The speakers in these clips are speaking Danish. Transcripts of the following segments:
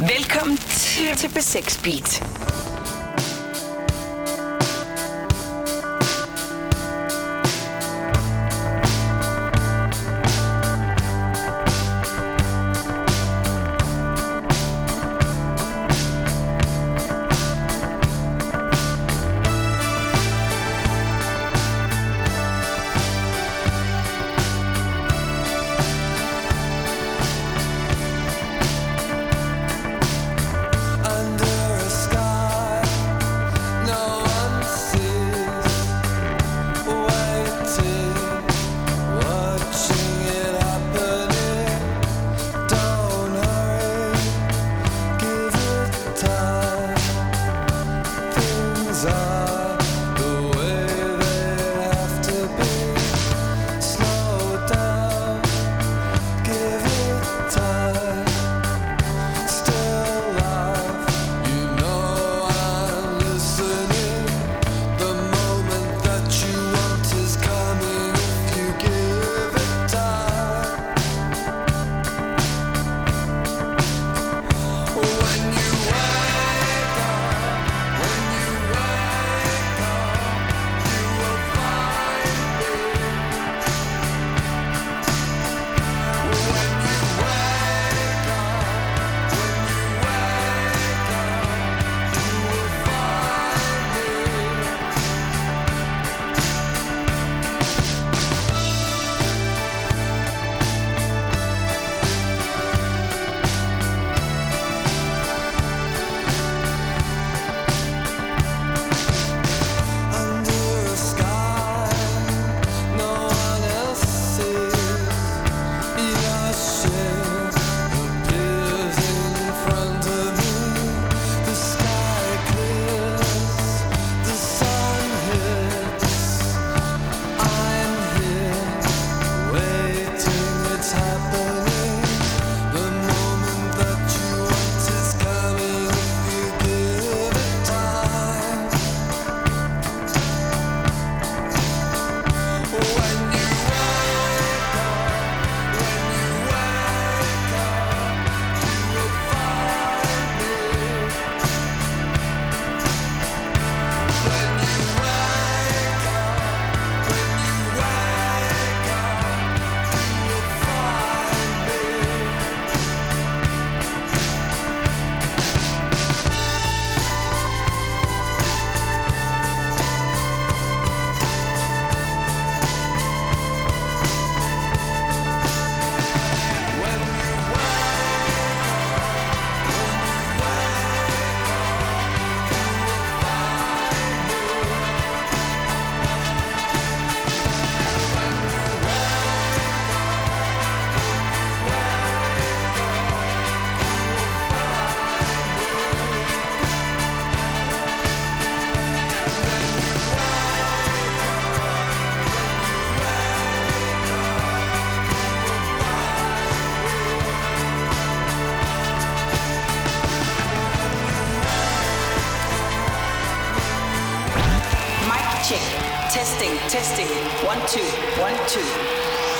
Velkommen til, til B6 Beat.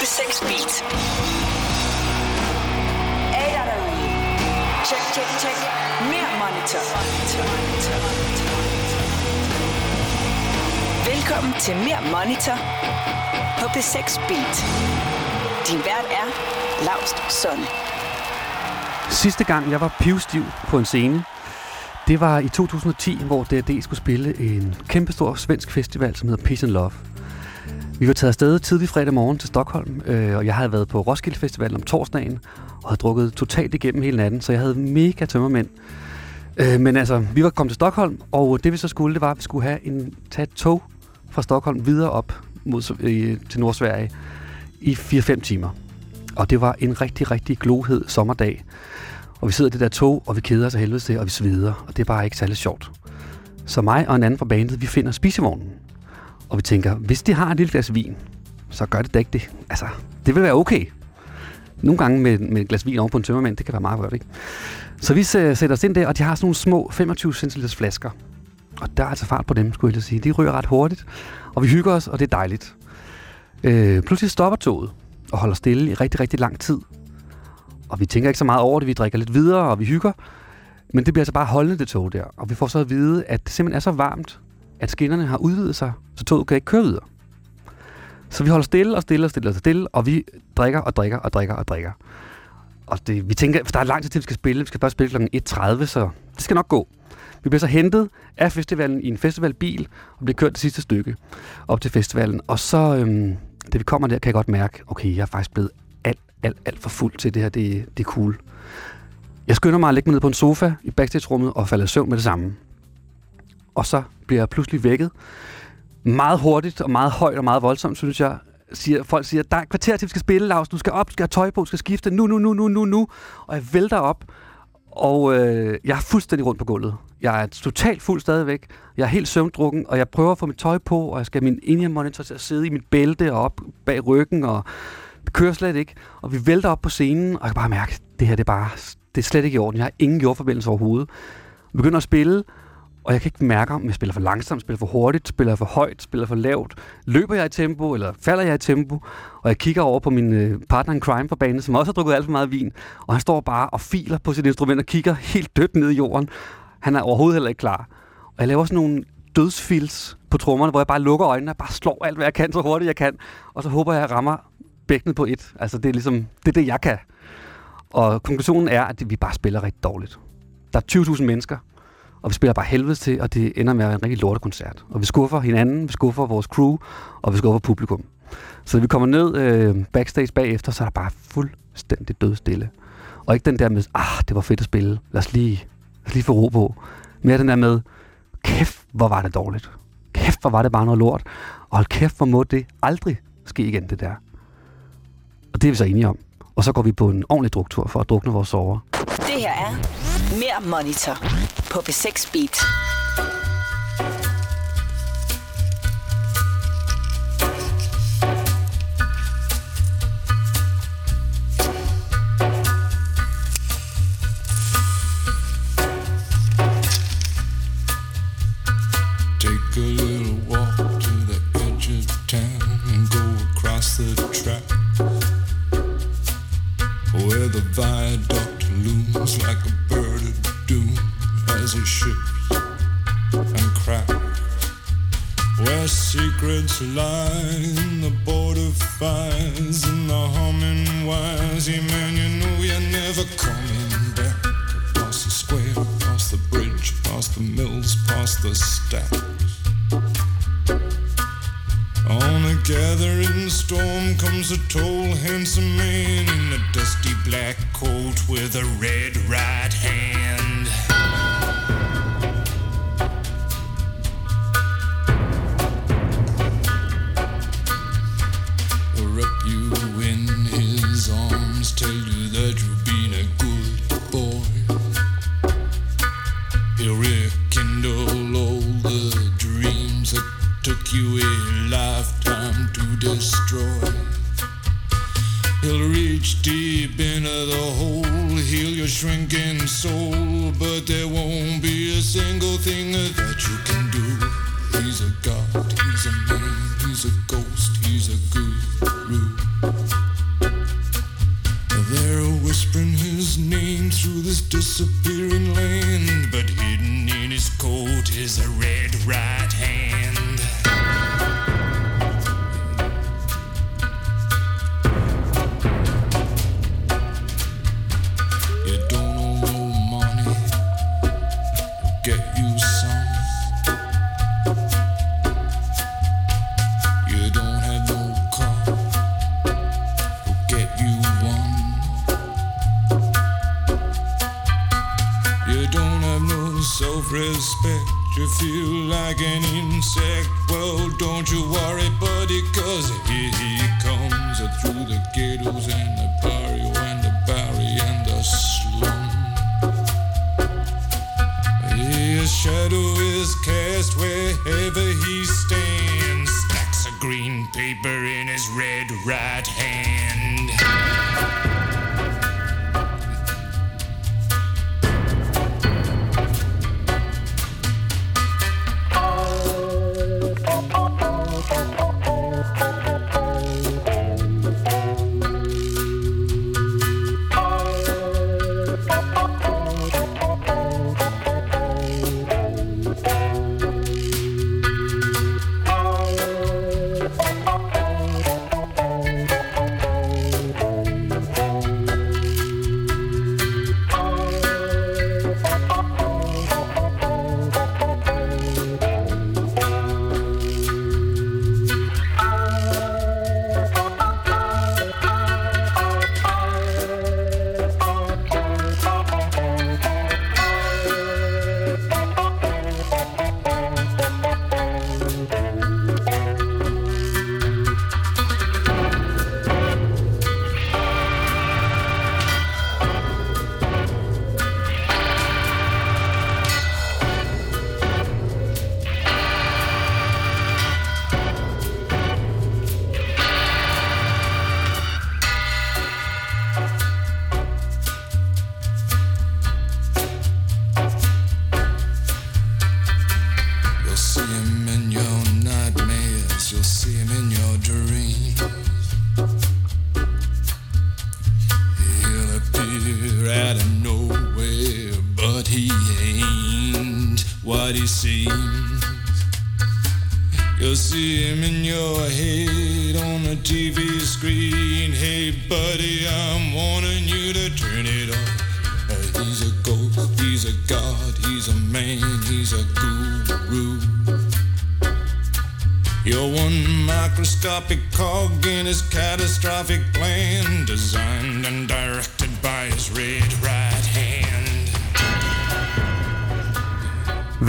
The Sex Beat. Hey, check, check, check. Mere monitor. monitor, monitor. Velkommen til Mere Monitor på P6 Beat. Din vært er Lavst Sonne. Sidste gang jeg var pivstiv på en scene, det var i 2010, hvor DRD skulle spille en kæmpestor svensk festival, som hedder Peace and Love. Vi var taget afsted tidlig fredag morgen til Stockholm, øh, og jeg havde været på Roskilde Festival om torsdagen, og havde drukket totalt igennem hele natten, så jeg havde mega tømmermænd. Øh, men altså, vi var kommet til Stockholm, og det vi så skulle, det var, at vi skulle have en, tage et tog fra Stockholm videre op mod, øh, til Nordsverige i 4-5 timer. Og det var en rigtig, rigtig glohed sommerdag. Og vi sidder i det der tog, og vi keder os af helvede til, og vi sveder, og det er bare ikke særlig sjovt. Så mig og en anden fra bandet, vi finder spisevognen. Og vi tænker, hvis de har et lille glas vin, så gør det da ikke det. Altså, det vil være okay. Nogle gange med, med et glas vin oven på en tømmermand, det kan være meget godt, ikke? Så vi sætter os ind der, og de har sådan nogle små 25 cl flasker. Og der er altså fart på dem, skulle jeg sige. De ryger ret hurtigt. Og vi hygger os, og det er dejligt. Øh, pludselig stopper toget og holder stille i rigtig, rigtig lang tid. Og vi tænker ikke så meget over det. Vi drikker lidt videre, og vi hygger. Men det bliver altså bare holdende, det tog der. Og vi får så at vide, at det simpelthen er så varmt, at skinnerne har udvidet sig, så toget kan ikke køre videre. Så vi holder stille og stille og stille og stille, og vi drikker og drikker og drikker og drikker. Og det, vi tænker, for der er lang tid til, vi skal spille. Vi skal først spille kl. 1.30, så det skal nok gå. Vi bliver så hentet af festivalen i en festivalbil og bliver kørt det sidste stykke op til festivalen. Og så, øhm, da vi kommer der, kan jeg godt mærke, okay, jeg er faktisk blevet alt, alt, alt for fuld til det her. Det, det er cool. Jeg skynder mig at lægge mig ned på en sofa i backstage-rummet og falder i søvn med det samme. Og så bliver jeg pludselig vækket. Meget hurtigt og meget højt og meget voldsomt, synes jeg. Siger, folk siger, der er kvarter til, vi skal spille, Lars. Du skal op, du skal have tøj på, du skal skifte. Nu, nu, nu, nu, nu, nu. Og jeg vælter op, og øh, jeg er fuldstændig rundt på gulvet. Jeg er totalt fuld stadigvæk. Jeg er helt søvndrukken, og jeg prøver at få mit tøj på, og jeg skal have min Indian monitor til at sidde i mit bælte og op bag ryggen, og det kører slet ikke. Og vi vælter op på scenen, og jeg kan bare mærke, at det her det er bare det er slet ikke i orden. Jeg har ingen jordforbindelse overhovedet. Jeg begynder at spille, og jeg kan ikke mærke, om jeg spiller for langsomt, spiller for hurtigt, spiller for højt, spiller for lavt. Løber jeg i tempo, eller falder jeg i tempo? Og jeg kigger over på min øh, partner in crime på banen, som også har drukket alt for meget vin. Og han står bare og filer på sit instrument og kigger helt dødt ned i jorden. Han er overhovedet heller ikke klar. Og jeg laver sådan nogle dødsfils på trommerne, hvor jeg bare lukker øjnene og bare slår alt, hvad jeg kan, så hurtigt jeg kan. Og så håber jeg, at jeg rammer bækkenet på et. Altså, det er ligesom, det er det, jeg kan. Og konklusionen er, at vi bare spiller rigtig dårligt. Der er 20.000 mennesker, og vi spiller bare helvede til, og det ender med at være en rigtig lortekoncert. Og vi skuffer hinanden, vi skuffer vores crew, og vi skuffer publikum. Så da vi kommer ned øh, backstage bagefter, så er der bare fuldstændig død stille. Og ikke den der med, ah, det var fedt at spille, lad os lige, lad os lige få ro på. Mere den der med, kæft, hvor var det dårligt. Kæft, hvor var det bare noget lort. Og hold kæft, hvor må det aldrig ske igen, det der. Og det er vi så enige om. Og så går vi på en ordentlig druktur for at drukne vores sover. Her er Mere Monitor på B6 Beat. Take a little line.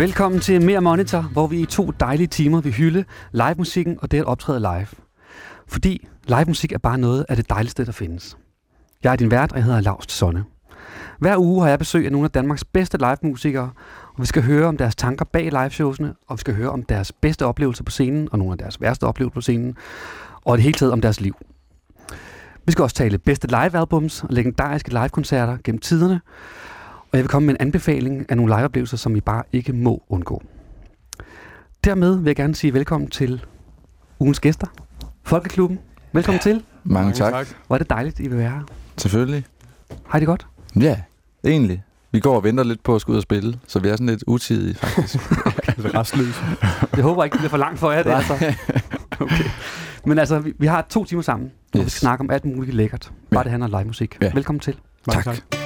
Velkommen til Mere Monitor, hvor vi i to dejlige timer vil hylde live-musikken og det at optræde live. Fordi live-musik er bare noget af det dejligste, der findes. Jeg er din vært, og jeg hedder Lars Sonne. Hver uge har jeg besøg af nogle af Danmarks bedste live-musikere, og vi skal høre om deres tanker bag liveshowsene, og vi skal høre om deres bedste oplevelser på scenen, og nogle af deres værste oplevelser på scenen, og det hele taget om deres liv. Vi skal også tale bedste live-albums og legendariske live-koncerter gennem tiderne, og jeg vil komme med en anbefaling af nogle liveoplevelser, som I bare ikke må undgå. Dermed vil jeg gerne sige velkommen til ugens gæster. Folkeklubben, velkommen ja. til. Mange tak. tak. Hvor er det dejligt, I vil være her. Selvfølgelig. Har I det godt? Ja, egentlig. Vi går og venter lidt på at skulle ud og spille, så vi er sådan lidt utidige, faktisk. okay. Restløs. Jeg håber ikke, det bliver for langt for jer, det altså. Okay. Men altså, vi, vi har to timer sammen, hvor yes. vi skal snakke om alt muligt lækkert. Bare ja. det handler om live musik. Ja. Velkommen til. tak. tak.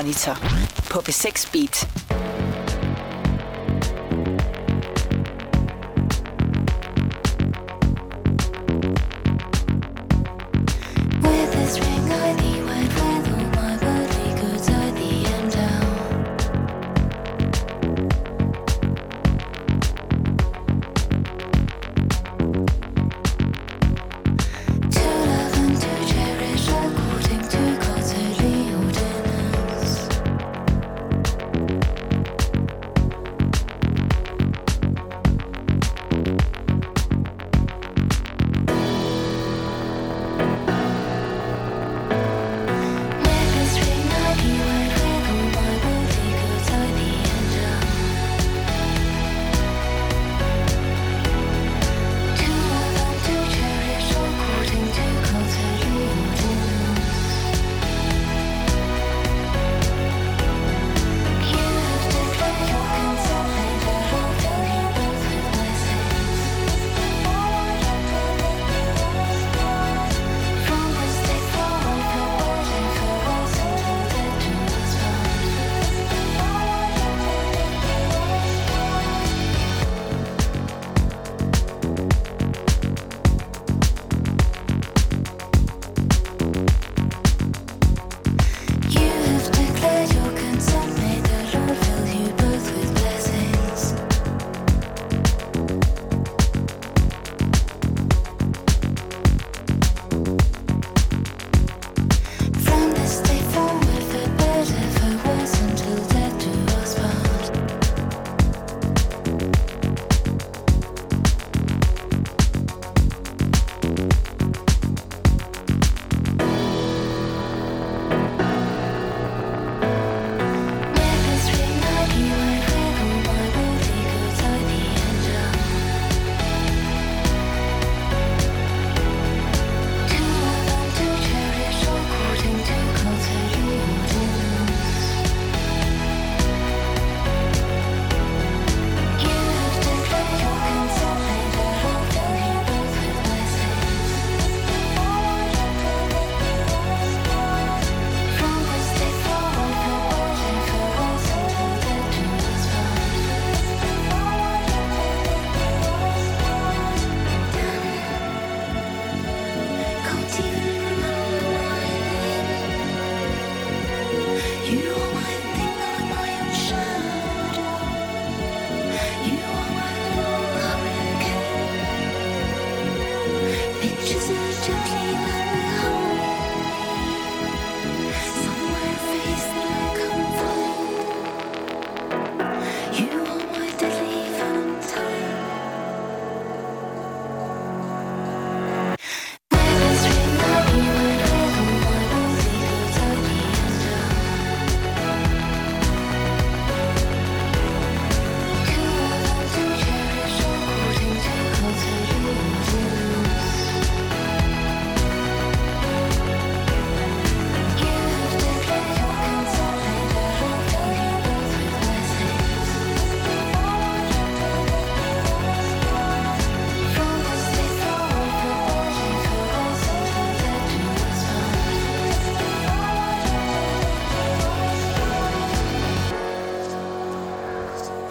Monitor på B6 Beat.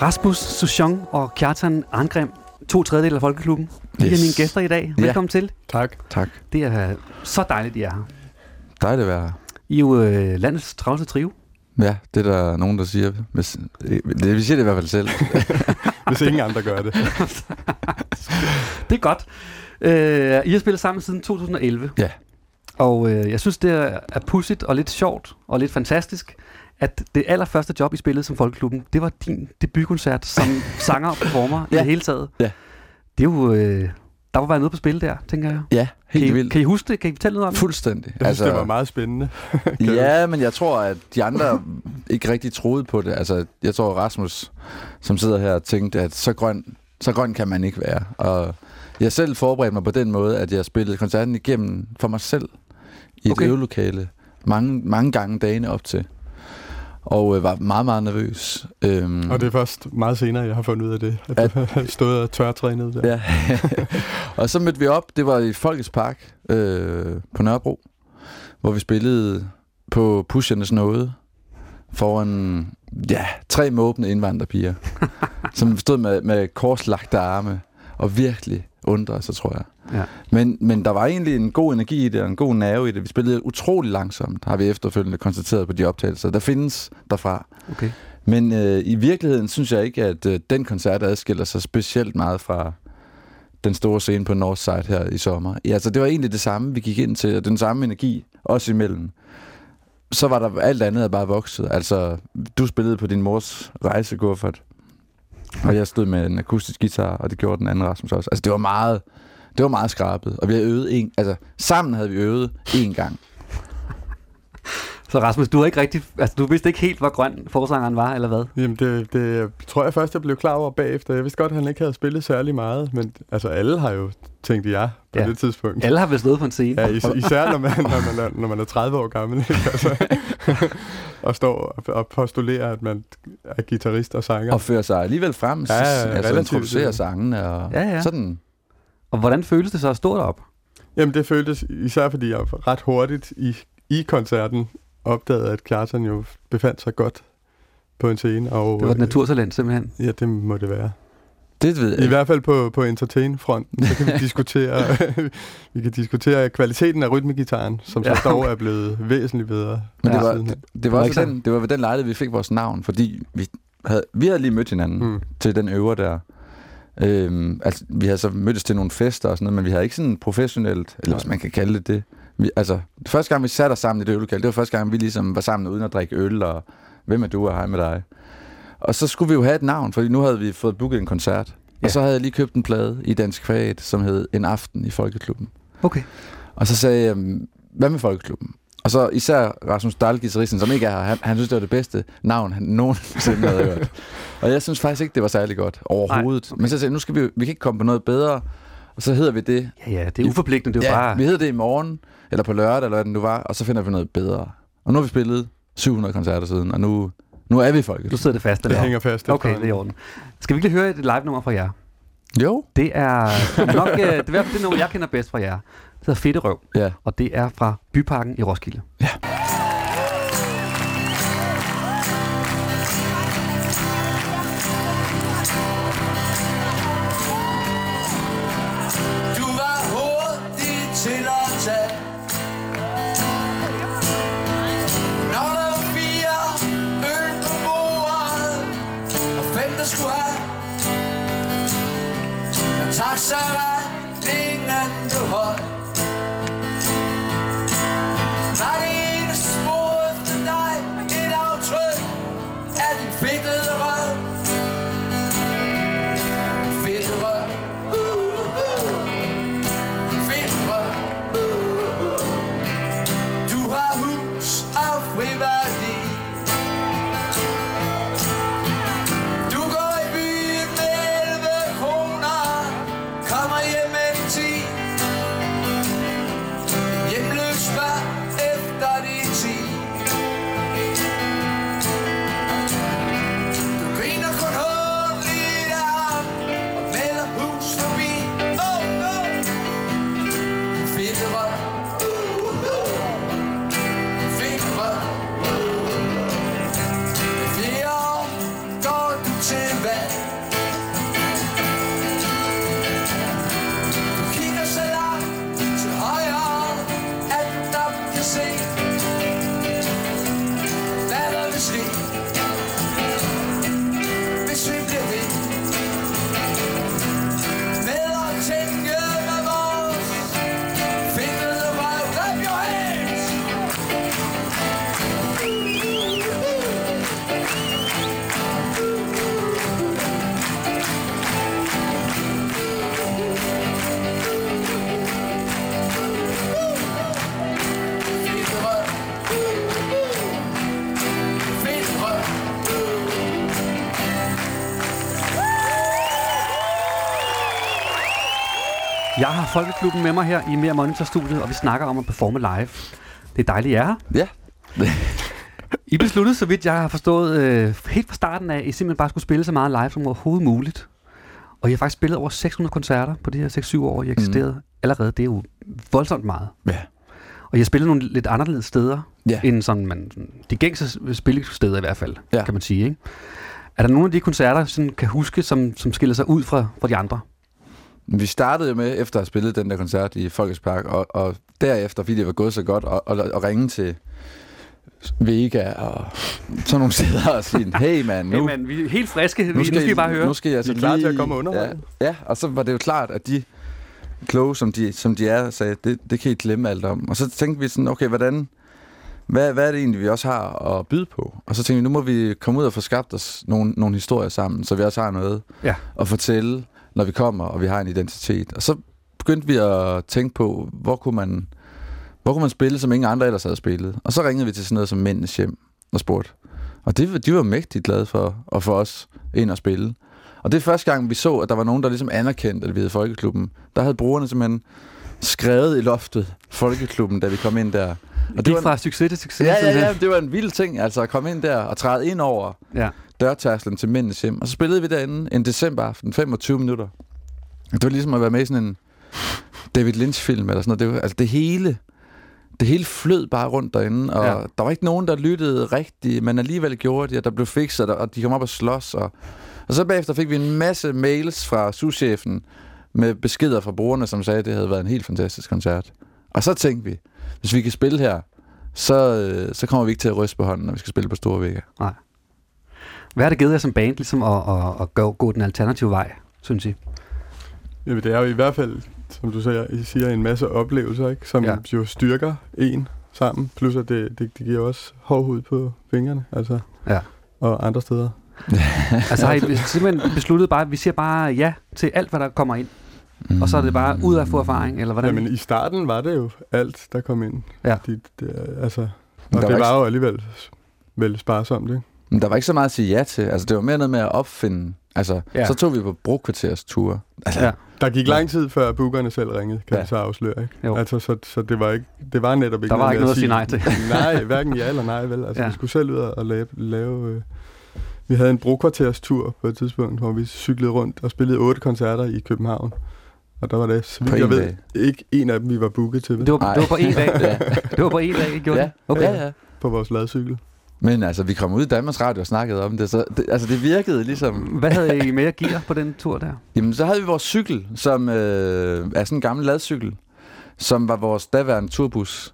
Rasmus Souchon og Kjartan Arngrim, to tredjedel af Folkeklubben. De yes. er Yes. mine gæster i dag. Ja. Velkommen til. Tak. Tak. Det er så dejligt, I er her. Dejligt at være her. I er jo øh, landets travleste trio. Ja, det er der nogen, der siger. Hvis, det, vi siger det i hvert fald selv. Hvis ingen andre gør det. Det er godt. Øh, I har spillet sammen siden 2011. Ja. Og øh, jeg synes, det er, er pudsigt og lidt sjovt og lidt fantastisk, at det allerførste job, I spillede som Folkeklubben, det var din debutkoncert som sanger og performer ja. i det hele taget. Ja. Det er jo... Øh, der var været noget på spil der, tænker jeg. Ja, helt kan I, vildt. Kan I huske det? Kan I fortælle noget om det? Fuldstændig. Jeg synes, altså, det var meget spændende. Ja, men jeg tror, at de andre ikke rigtig troede på det. Altså, jeg tror, Rasmus, som sidder her, tænkte, at så grøn, så grøn kan man ikke være. Og jeg selv forberedte mig på den måde, at jeg spillede koncerten igennem for mig selv i et okay. øvelokale. Mange, mange gange dagene op til. Og øh, var meget, meget nervøs. Øhm, Og det er først meget senere, jeg har fundet ud af det. At, At- du stået og tørtrænet der. Ja. og så mødte vi op, det var i Folkets Park øh, på Nørrebro, hvor vi spillede på Pushernes Nåde foran ja, tre måbne indvandrerpiger, som stod med, med korslagte arme og virkelig undrede sig, tror jeg. Ja. Men, men der var egentlig en god energi i det, og en god nerve i det. Vi spillede utrolig langsomt, har vi efterfølgende konstateret på de optagelser. Der findes derfra. Okay. Men øh, i virkeligheden synes jeg ikke, at øh, den koncert adskiller sig specielt meget fra den store scene på Northside her i sommer. Ja, altså, det var egentlig det samme, vi gik ind til, og den samme energi, også imellem. Så var der alt andet er bare vokset. Altså, du spillede på din mors rejsekuffert, og jeg stod med en akustisk guitar, og det gjorde den anden Rasmus også. Altså, det var meget, det var meget skrabet, og vi havde øvet en, altså, sammen havde vi øvet én gang. Så Rasmus, du, er ikke rigtig, altså, du vidste ikke helt, hvor grøn forsangeren var, eller hvad? Jamen, det, det tror jeg først, jeg blev klar over bagefter. Jeg vidste godt, at han ikke havde spillet særlig meget, men altså alle har jo tænkt ja på Ja. det tidspunkt. Alle har vel stået på en scene. Ja, is- især når man, når, man er, når man er 30 år gammel, ikke? Altså, og står og- og postulerer, at man er guitarist og sanger. Og fører sig alligevel frem, Ja, ja, altså introducerer ja. sangene, og Ja, ja. sådan. Og hvordan føles det så at stå derop? Jamen, det føltes især, fordi jeg ret hurtigt i, i koncerten opdagede, at Kjartan jo befandt sig godt på en scene. Og, Det var et øh, naturtalent, simpelthen. Ja, det må det være. Det ved jeg I hvert fald på, på entertain-fronten, så kan vi diskutere, vi kan diskutere kvaliteten af rytmegitaren, som så Ja, ja, dog okay. er blevet væsentligt bedre. Men det var, det, det, var også sådan. den, det var ved den lejlighed, vi fik vores navn, fordi vi havde, vi havde lige mødt hinanden. Mm. til den øver der. Øhm, altså, vi havde så mødtes til nogle fester og sådan noget, men vi havde ikke sådan professionelt, eller hvis man kan kalde det det. Vi, altså, første gang vi satte os sammen i det øvelokale, det var første gang, vi ligesom var sammen uden at drikke øl, og hvem er du, og hej med dig. Og så skulle vi jo have et navn, fordi nu havde vi fået booket en koncert. Ja. Og så havde jeg lige købt en plade i Dansk Kvæt, som hed En Aften i Folkeklubben. Okay. Og så sagde jeg, "Jamen, hvad med Folkeklubben? Og så især Rasmus Dahl, guitaristen, som ikke er her, han, han synes, det var det bedste navn, han nogensinde havde hørt. Og jeg synes faktisk ikke, det var særlig godt overhovedet. Nej, okay. Men så sagde jeg, nu skal vi, vi kan ikke komme på noget bedre. Og så hedder vi det. Ja, ja, det er uforpligtende. Det er ja, bare... vi hedder det i morgen, eller på lørdag, eller hvad det nu var, og så finder vi noget bedre. Og nu har vi spillet 700 koncerter siden, og nu, nu er vi i Nu Folkeklubben. sidder det fast. Det hænger fast. Okay, det er i orden. Skal vi ikke lige høre et live-nummer fra jer? Jo. Det er nok øh, det er det nummer, jeg kender bedst fra jer. Hedder Fedte Røv, Ja. og det er fra Byparken i Roskilde. Du Folkeklubben med mig her i Mere Monitor-studiet, og vi snakker om at performe live. Det er dejligt, I er her. Ja. I besluttede, så vidt jeg har forstået, øh, helt fra starten af, at I simpelthen bare skulle spille så meget live som overhovedet muligt. Og I har faktisk spillet over 600 koncerter på de her 6-7 år, I har eksisteret. Mm. Allerede, det er jo voldsomt meget. Ja. Og har spillet nogle lidt anderledes steder, Ja. end sådan, man, sådan, de gængse spillesteder i hvert fald, Ja. kan man sige. Ikke? Er der nogle af de koncerter, som kan huske, som, som skiller sig ud fra, fra de andre? Vi startede jo med, efter at have spillet den der koncert i Folkets Park, og, og derefter, fordi det var gået så godt, og, og, og ringe til Vega og sådan nogle steder og sige, hey man, nu, hey, man, vi er helt friske, nu skal, nu skal I bare høre. Nu skal jeg altså I er klar til lige- at komme underholde. Ja, ja, og så var det jo klart, at de kloge, som de, som de er, sagde, det, det kan I glemme alt om. Og så tænkte vi sådan, okay, hvordan, hvad, hvad er det egentlig, vi også har at byde på? Og så tænkte vi, nu må vi komme ud og få skabt os nogle, nogle historier sammen, så vi også har noget Ja. at fortælle, når vi kommer, og vi har en identitet. Og så begyndte vi at tænke på, hvor kunne man, hvor kunne man spille, som ingen andre ellers havde spillet. Og så ringede vi til sådan noget som Mændenes Hjem og spurgte. Og det, de var mægtigt glade for at få os ind og spille. Og det er første gang, vi så, at der var nogen, der ligesom anerkendte, at vi hed Folkeklubben. Der havde brugerne simpelthen skrevet i loftet Folkeklubben, da vi kom ind der. Og det gik fra succes til succes. Ja, ja, ja, det var en vild ting, altså at komme ind der og træde ind over ja. Dørtærsklen til mændenes hjem. Og så spillede vi derinde en decemberaften, 25 minutter. Det var ligesom at være med i sådan en David Lynch-film eller sådan noget. Det, var, altså det hele, det hele flød bare rundt derinde, og Ja. der var ikke nogen, der lyttede rigtigt, men alligevel gjorde de, og der blev fikset, og de kom op og slås. Og, og så bagefter fik vi en masse mails fra souschefen med beskeder fra brugerne, som sagde, at det havde været en helt fantastisk koncert. Og så tænkte vi, hvis vi kan spille her, så, øh, så kommer vi ikke til at ryste på hånden, når vi skal spille på Store Vægge. Nej. Hvad har det givet jer som band ligesom at, at, at gå, gå den alternative vej, synes I? Jamen, det er jo i hvert fald, som du siger, I siger en masse oplevelser, ikke? som Ja. ja. jo styrker en sammen. Plus at det, det, det giver også hård hud på fingrene altså, Ja. og andre steder. Altså har I simpelthen besluttet bare, at vi siger bare ja til alt, hvad der kommer ind, og så er det bare ud af at få erfaring, eller hvordan? Jamen, i starten var det jo alt, der kom ind. Ja. De, det, altså, og der det var ikke- var jo alligevel vel sparsomt, ikke? Men der var ikke så meget at sige ja til. Altså, det var mere noget med at opfinde. Altså, Ja. så tog vi på brokvarters ture. Altså, Ja. Der gik lang tid før bookerne selv ringede, kan Ja. så afsløre, ikke? Jo. Altså, så, så det var ikke, det var netop ikke Der var ikke noget at sige nej til. nej, hverken ja eller nej, vel? Altså, Ja. vi skulle selv ud og lave, lave øh, vi havde en brokvarters tur på et tidspunkt, hvor vi cyklede rundt og spillede otte koncerter i København. Og der var det, så vidt jeg ved, dag. ikke en af dem, vi var booket til? Det var, det var på en dag. ja. Det var på en dag, I gjorde ja. det? Okay. ja, ja. på vores ladcykel. Men altså, vi kom ud i Danmarks Radio og snakkede om det, så det, altså, det virkede ligesom... Hvad havde I med at give jer på den tur der? Jamen, så havde vi vores cykel, som øh, er sådan en gammel ladcykel, som var vores daværende turbus,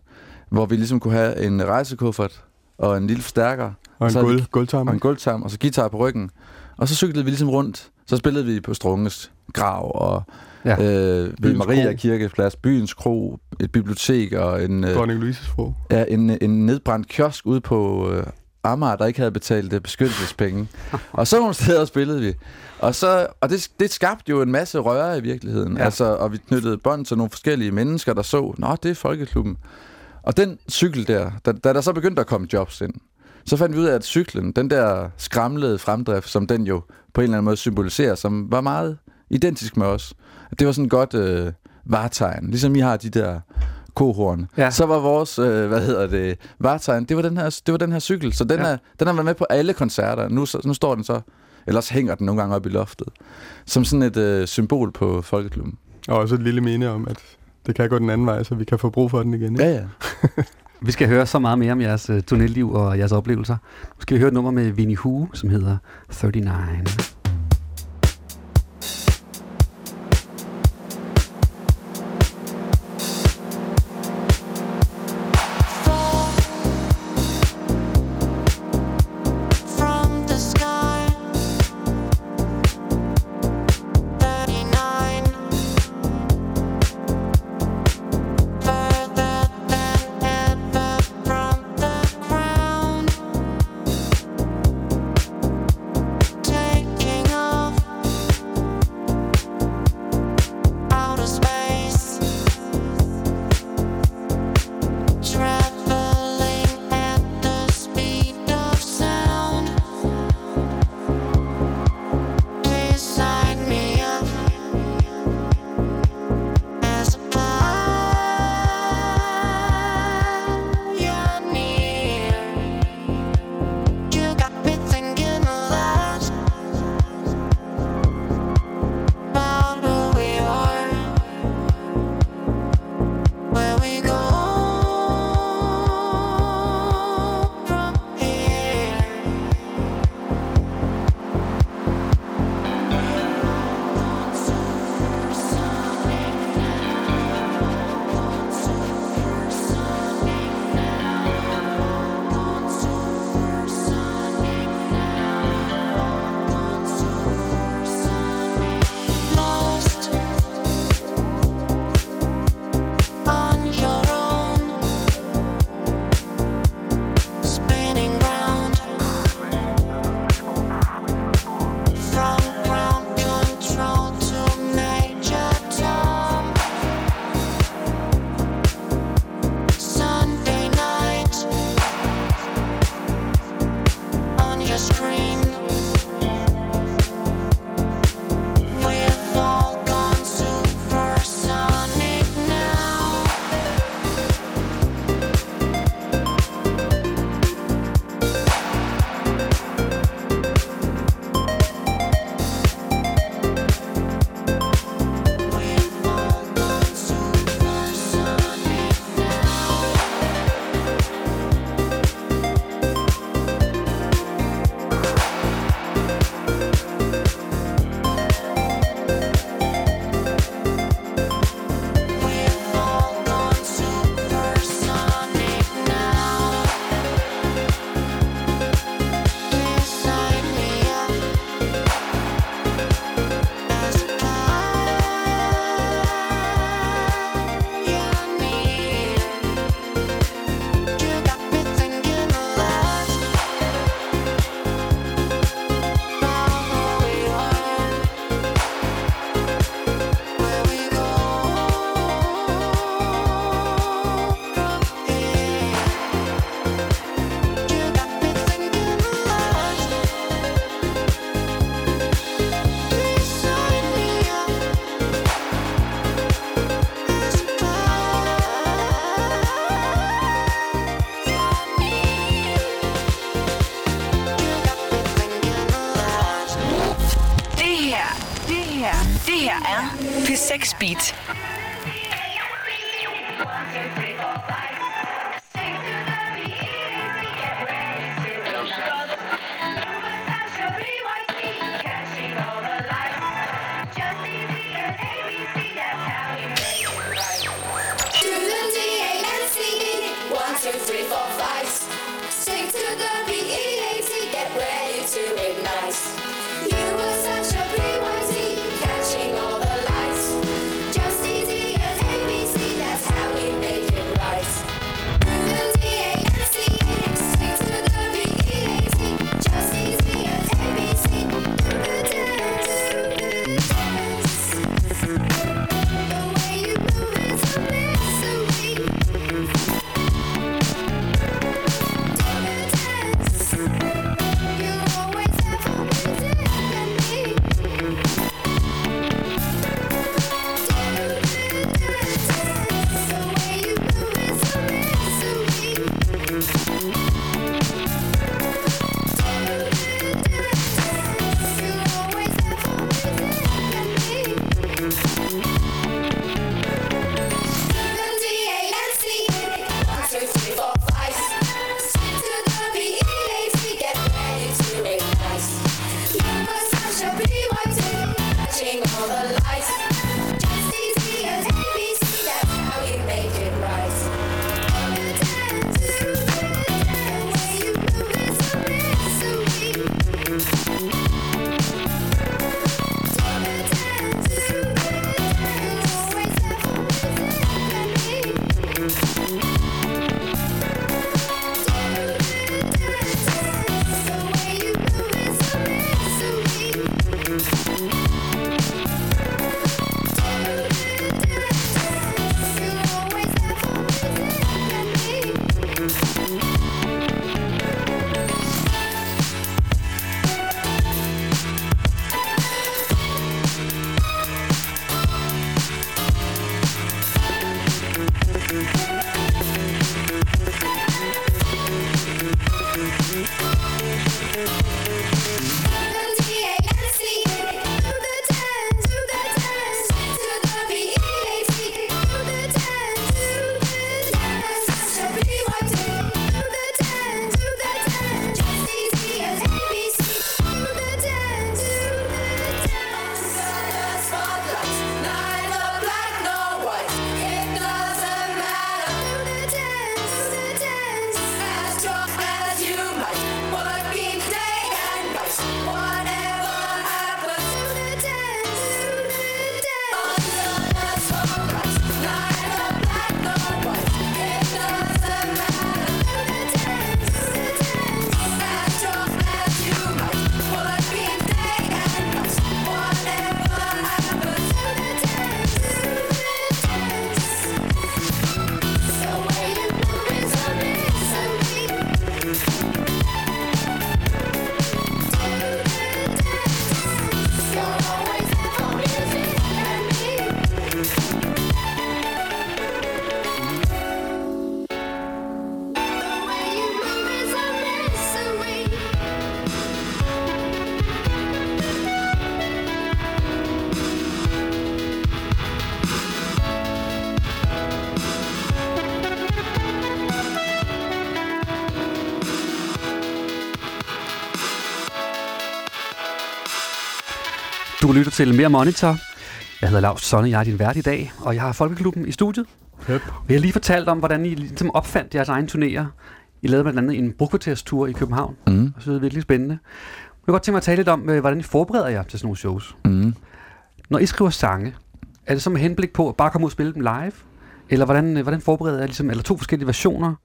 hvor vi ligesom kunne have en rejsekuffert og en lille forstærker, Og en Så havde vi- gulv, gulvtarm. og en gulvtarm, og så guitar på ryggen. Og så cyklede vi ligesom rundt. Så spillede vi på Strunges grav, og Ja. øh, ved Maria Kro. Kirkeplads, Byens Kro, et bibliotek og en, øh, Dronning Louises fru. ja, en, en nedbrændt kiosk ude på øh, Amager, der ikke havde betalt øh, beskyttelsespenge. og så nogle steder spillede vi. Og, så, og det, det skabte jo en masse røre i virkeligheden. Ja. Ja. Altså, og vi knyttede bånd til nogle forskellige mennesker, der så, nå, det er Folkeklubben. Og den cykel der, da, da der så begyndte at komme jobs ind, så fandt vi ud af, at cyklen, den der skramlede fremdrift, som den jo på en eller anden måde symboliserer, som var meget identisk med os. Det var sådan et godt øh, vartegn. Ligesom I har de der kohorn. Ja. Så var vores, øh, hvad hedder det, vartegn, det var den her, det var den her cykel. Så den, Ja. er, den har været med på alle koncerter. Nu, så, nu står den så, ellers hænger den nogle gange op i loftet. Som sådan et øh, symbol på Folkeklubben. Og også et lille minde om, at det kan gå den anden vej, så vi kan få brug for den igen. Ikke? Ja, ja. Vi skal høre så meget mere om jeres uh, turnéliv og jeres oplevelser. Nu skal vi høre et nummer med Winnie Hu, som hedder 39. er P6 Beat. Du lytter til Mere Monitor. Jeg hedder Lars Sonne, jeg er din vært i dag, og jeg har Folkeklubben i studiet. Yep. Vi har lige fortalt om, hvordan I ligesom opfandt jeres egen turnéer. I lavede blandt andet en brugkvarterstur i København, Mm. og så er det virkelig spændende. Jeg kunne godt tænke mig at tale lidt om, øh, hvordan I forbereder jer til sådan nogle shows. Mm. Når I skriver sange, er det så med henblik på at bare komme ud og spille dem live? Eller hvordan, øh, hvordan forbereder jeg ligesom, eller to forskellige versioner?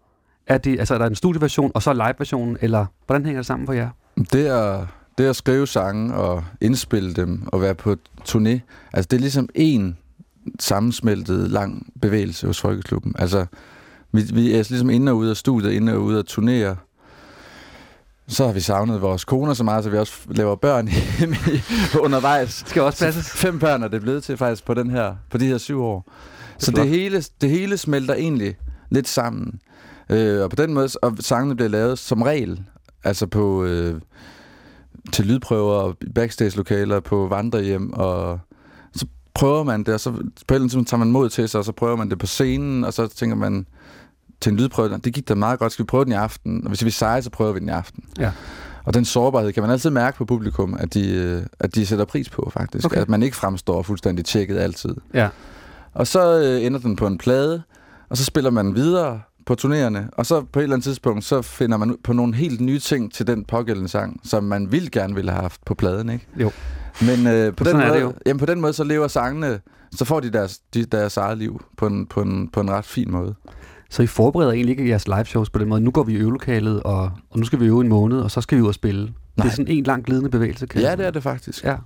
Er, det, altså, er der en studieversion, og så live-versionen, eller hvordan hænger det sammen for jer? Det at, det at skrive sange og indspille dem og være på turné, altså det er ligesom en sammensmeltet lang bevægelse hos Folkeklubben. Altså, vi, vi er ligesom inde og ude af studiet, inde og ude af turnere. Så har vi savnet vores koner så meget, så vi også laver børn undervejs. Skal også passes. Fem børn er det blevet til faktisk på, den her, på de her syv år. Så flot. det hele, det hele smelter egentlig lidt sammen. Øh, og på den måde, og sangene bliver lavet som regel, altså på, øh, til lydprøver og backstage-lokaler på vandrehjem, og så prøver man det, og så på et eller andet tidspunkt tager man mod til sig, og så prøver man det på scenen, og så tænker man til en lydprøve, det gik da meget godt, skal vi prøve den i aften? Og hvis vi sejrer, så prøver vi den i aften. Ja. Og den sårbarhed kan man altid mærke på publikum, at de, øh, at de sætter pris på, faktisk. Okay. At man ikke fremstår fuldstændig tjekket altid. Ja. Og så øh, ender den på en plade, og så spiller man videre på turnerende, og så på et eller andet tidspunkt, så finder man ud på nogle helt nye ting til den pågældende sang, som man vil gerne ville have haft på pladen, ikke? Jo. Men øh, på, den Sådan måde, jo. jamen, på den måde, så lever sangene, så får de deres, de, deres eget liv på en, på, en, på en ret fin måde. Så I forbereder egentlig ikke jeres live shows på den måde. Nu går vi i øvelokalet, og, og nu skal vi øve en måned, og så skal vi ud og spille. Nej. Det er sådan en lang glidende bevægelse, kan Ja, det er det faktisk. Ja.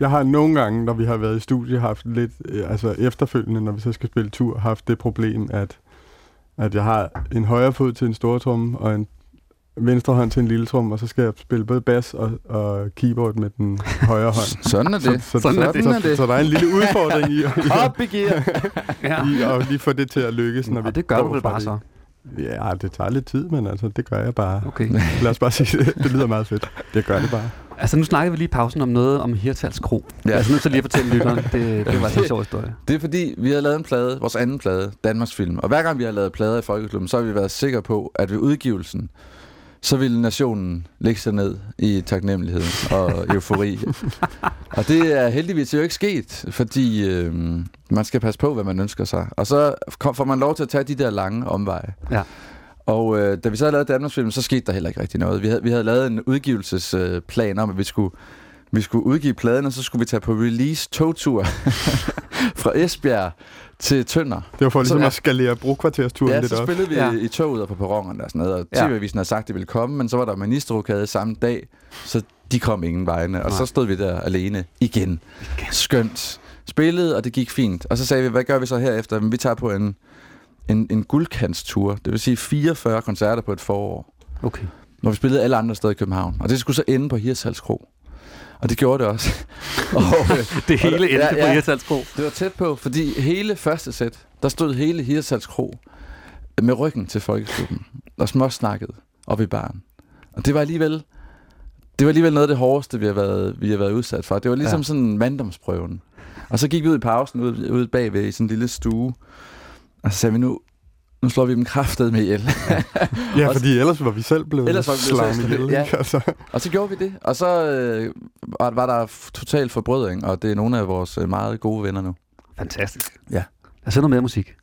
Jeg har nogle gange, når vi har været i studie, haft lidt, øh, altså efterfølgende, når vi så skal spille tur, haft det problem, at, at jeg har en højre fod til en stor trum, og en venstre hånd til en lille trum, og så skal jeg spille både bas og, og keyboard med den højre hånd. Sådan er det. Så, så, Sådan er så, det. så, det. så der er en lille udfordring i, Op i gear! ja. i at lige få det til at lykkes, når vi Og det gør du vel bare det. så. Ja, det tager lidt tid, men altså, det gør jeg bare. Okay. Lad os bare sige det. Det lyder meget fedt. Det gør det bare. Altså nu snakkede vi lige i pausen om noget om Hirtals Kro. Ja. Jeg er så lige at fortælle lytteren. Det, det var sådan en sjov historie. Det er fordi, vi har lavet en plade, vores anden plade, Danmarks Film. Og hver gang vi har lavet plader i Folkeklubben, så har vi været sikre på, at ved udgivelsen, så ville nationen lægge sig ned i taknemmelighed og eufori. og det er heldigvis jo ikke sket, fordi øh, man skal passe på, hvad man ønsker sig. Og så får man lov til at tage de der lange omveje. Ja. Og øh, da vi så havde lavet Danmarks Film, så skete der heller ikke rigtig noget. Vi havde, vi havde lavet en udgivelsesplan øh, om, at vi skulle, vi skulle udgive pladen, og så skulle vi tage på release togtur fra Esbjerg til Tønder. Det var for ligesom Så- at skalere brugkvartersturen Ja, lidt så op. spillede vi Ja. ja. i toget og på perronen og sådan noget, og Ja. TV-avisen havde sagt, at det ville komme, men så var der ministerrokade samme dag, så de kom ingen vegne, og Nej. så stod vi der alene igen. Skønt. Spillede, og det gik fint. Og så sagde vi, hvad gør vi så herefter? Men vi tager på en, en, en guldkantstur, det vil sige 44 koncerter på et forår, Okay. hvor vi spillede alle andre steder i København. Og det skulle så ende på Hirtshals Kro. Og det gjorde det også. og, øh, Det hele endte Ja, på ja. Hirtals Kro. det var tæt på, fordi hele første sæt, der stod hele Hirtshals Kro med ryggen til folkeklubben og småsnakket op i baren. Og det var alligevel det var alligevel noget af det hårdeste, vi har været, vi har været udsat for. Det var ligesom Ja. sådan manddomsprøven. Og så gik vi ud i pausen ude, ude bagved i sådan en lille stue, og så sagde vi nu, nu slår vi dem kraftet med ihjel. Ja, fordi ellers var vi selv blevet Ellers var vi ihjel. ikke? Altså, og så gjorde vi det. Og så øh, var, var der total forbrødring, og det er nogle af vores øh, meget gode venner nu. Fantastisk. Ja. Lad os noget mere musik.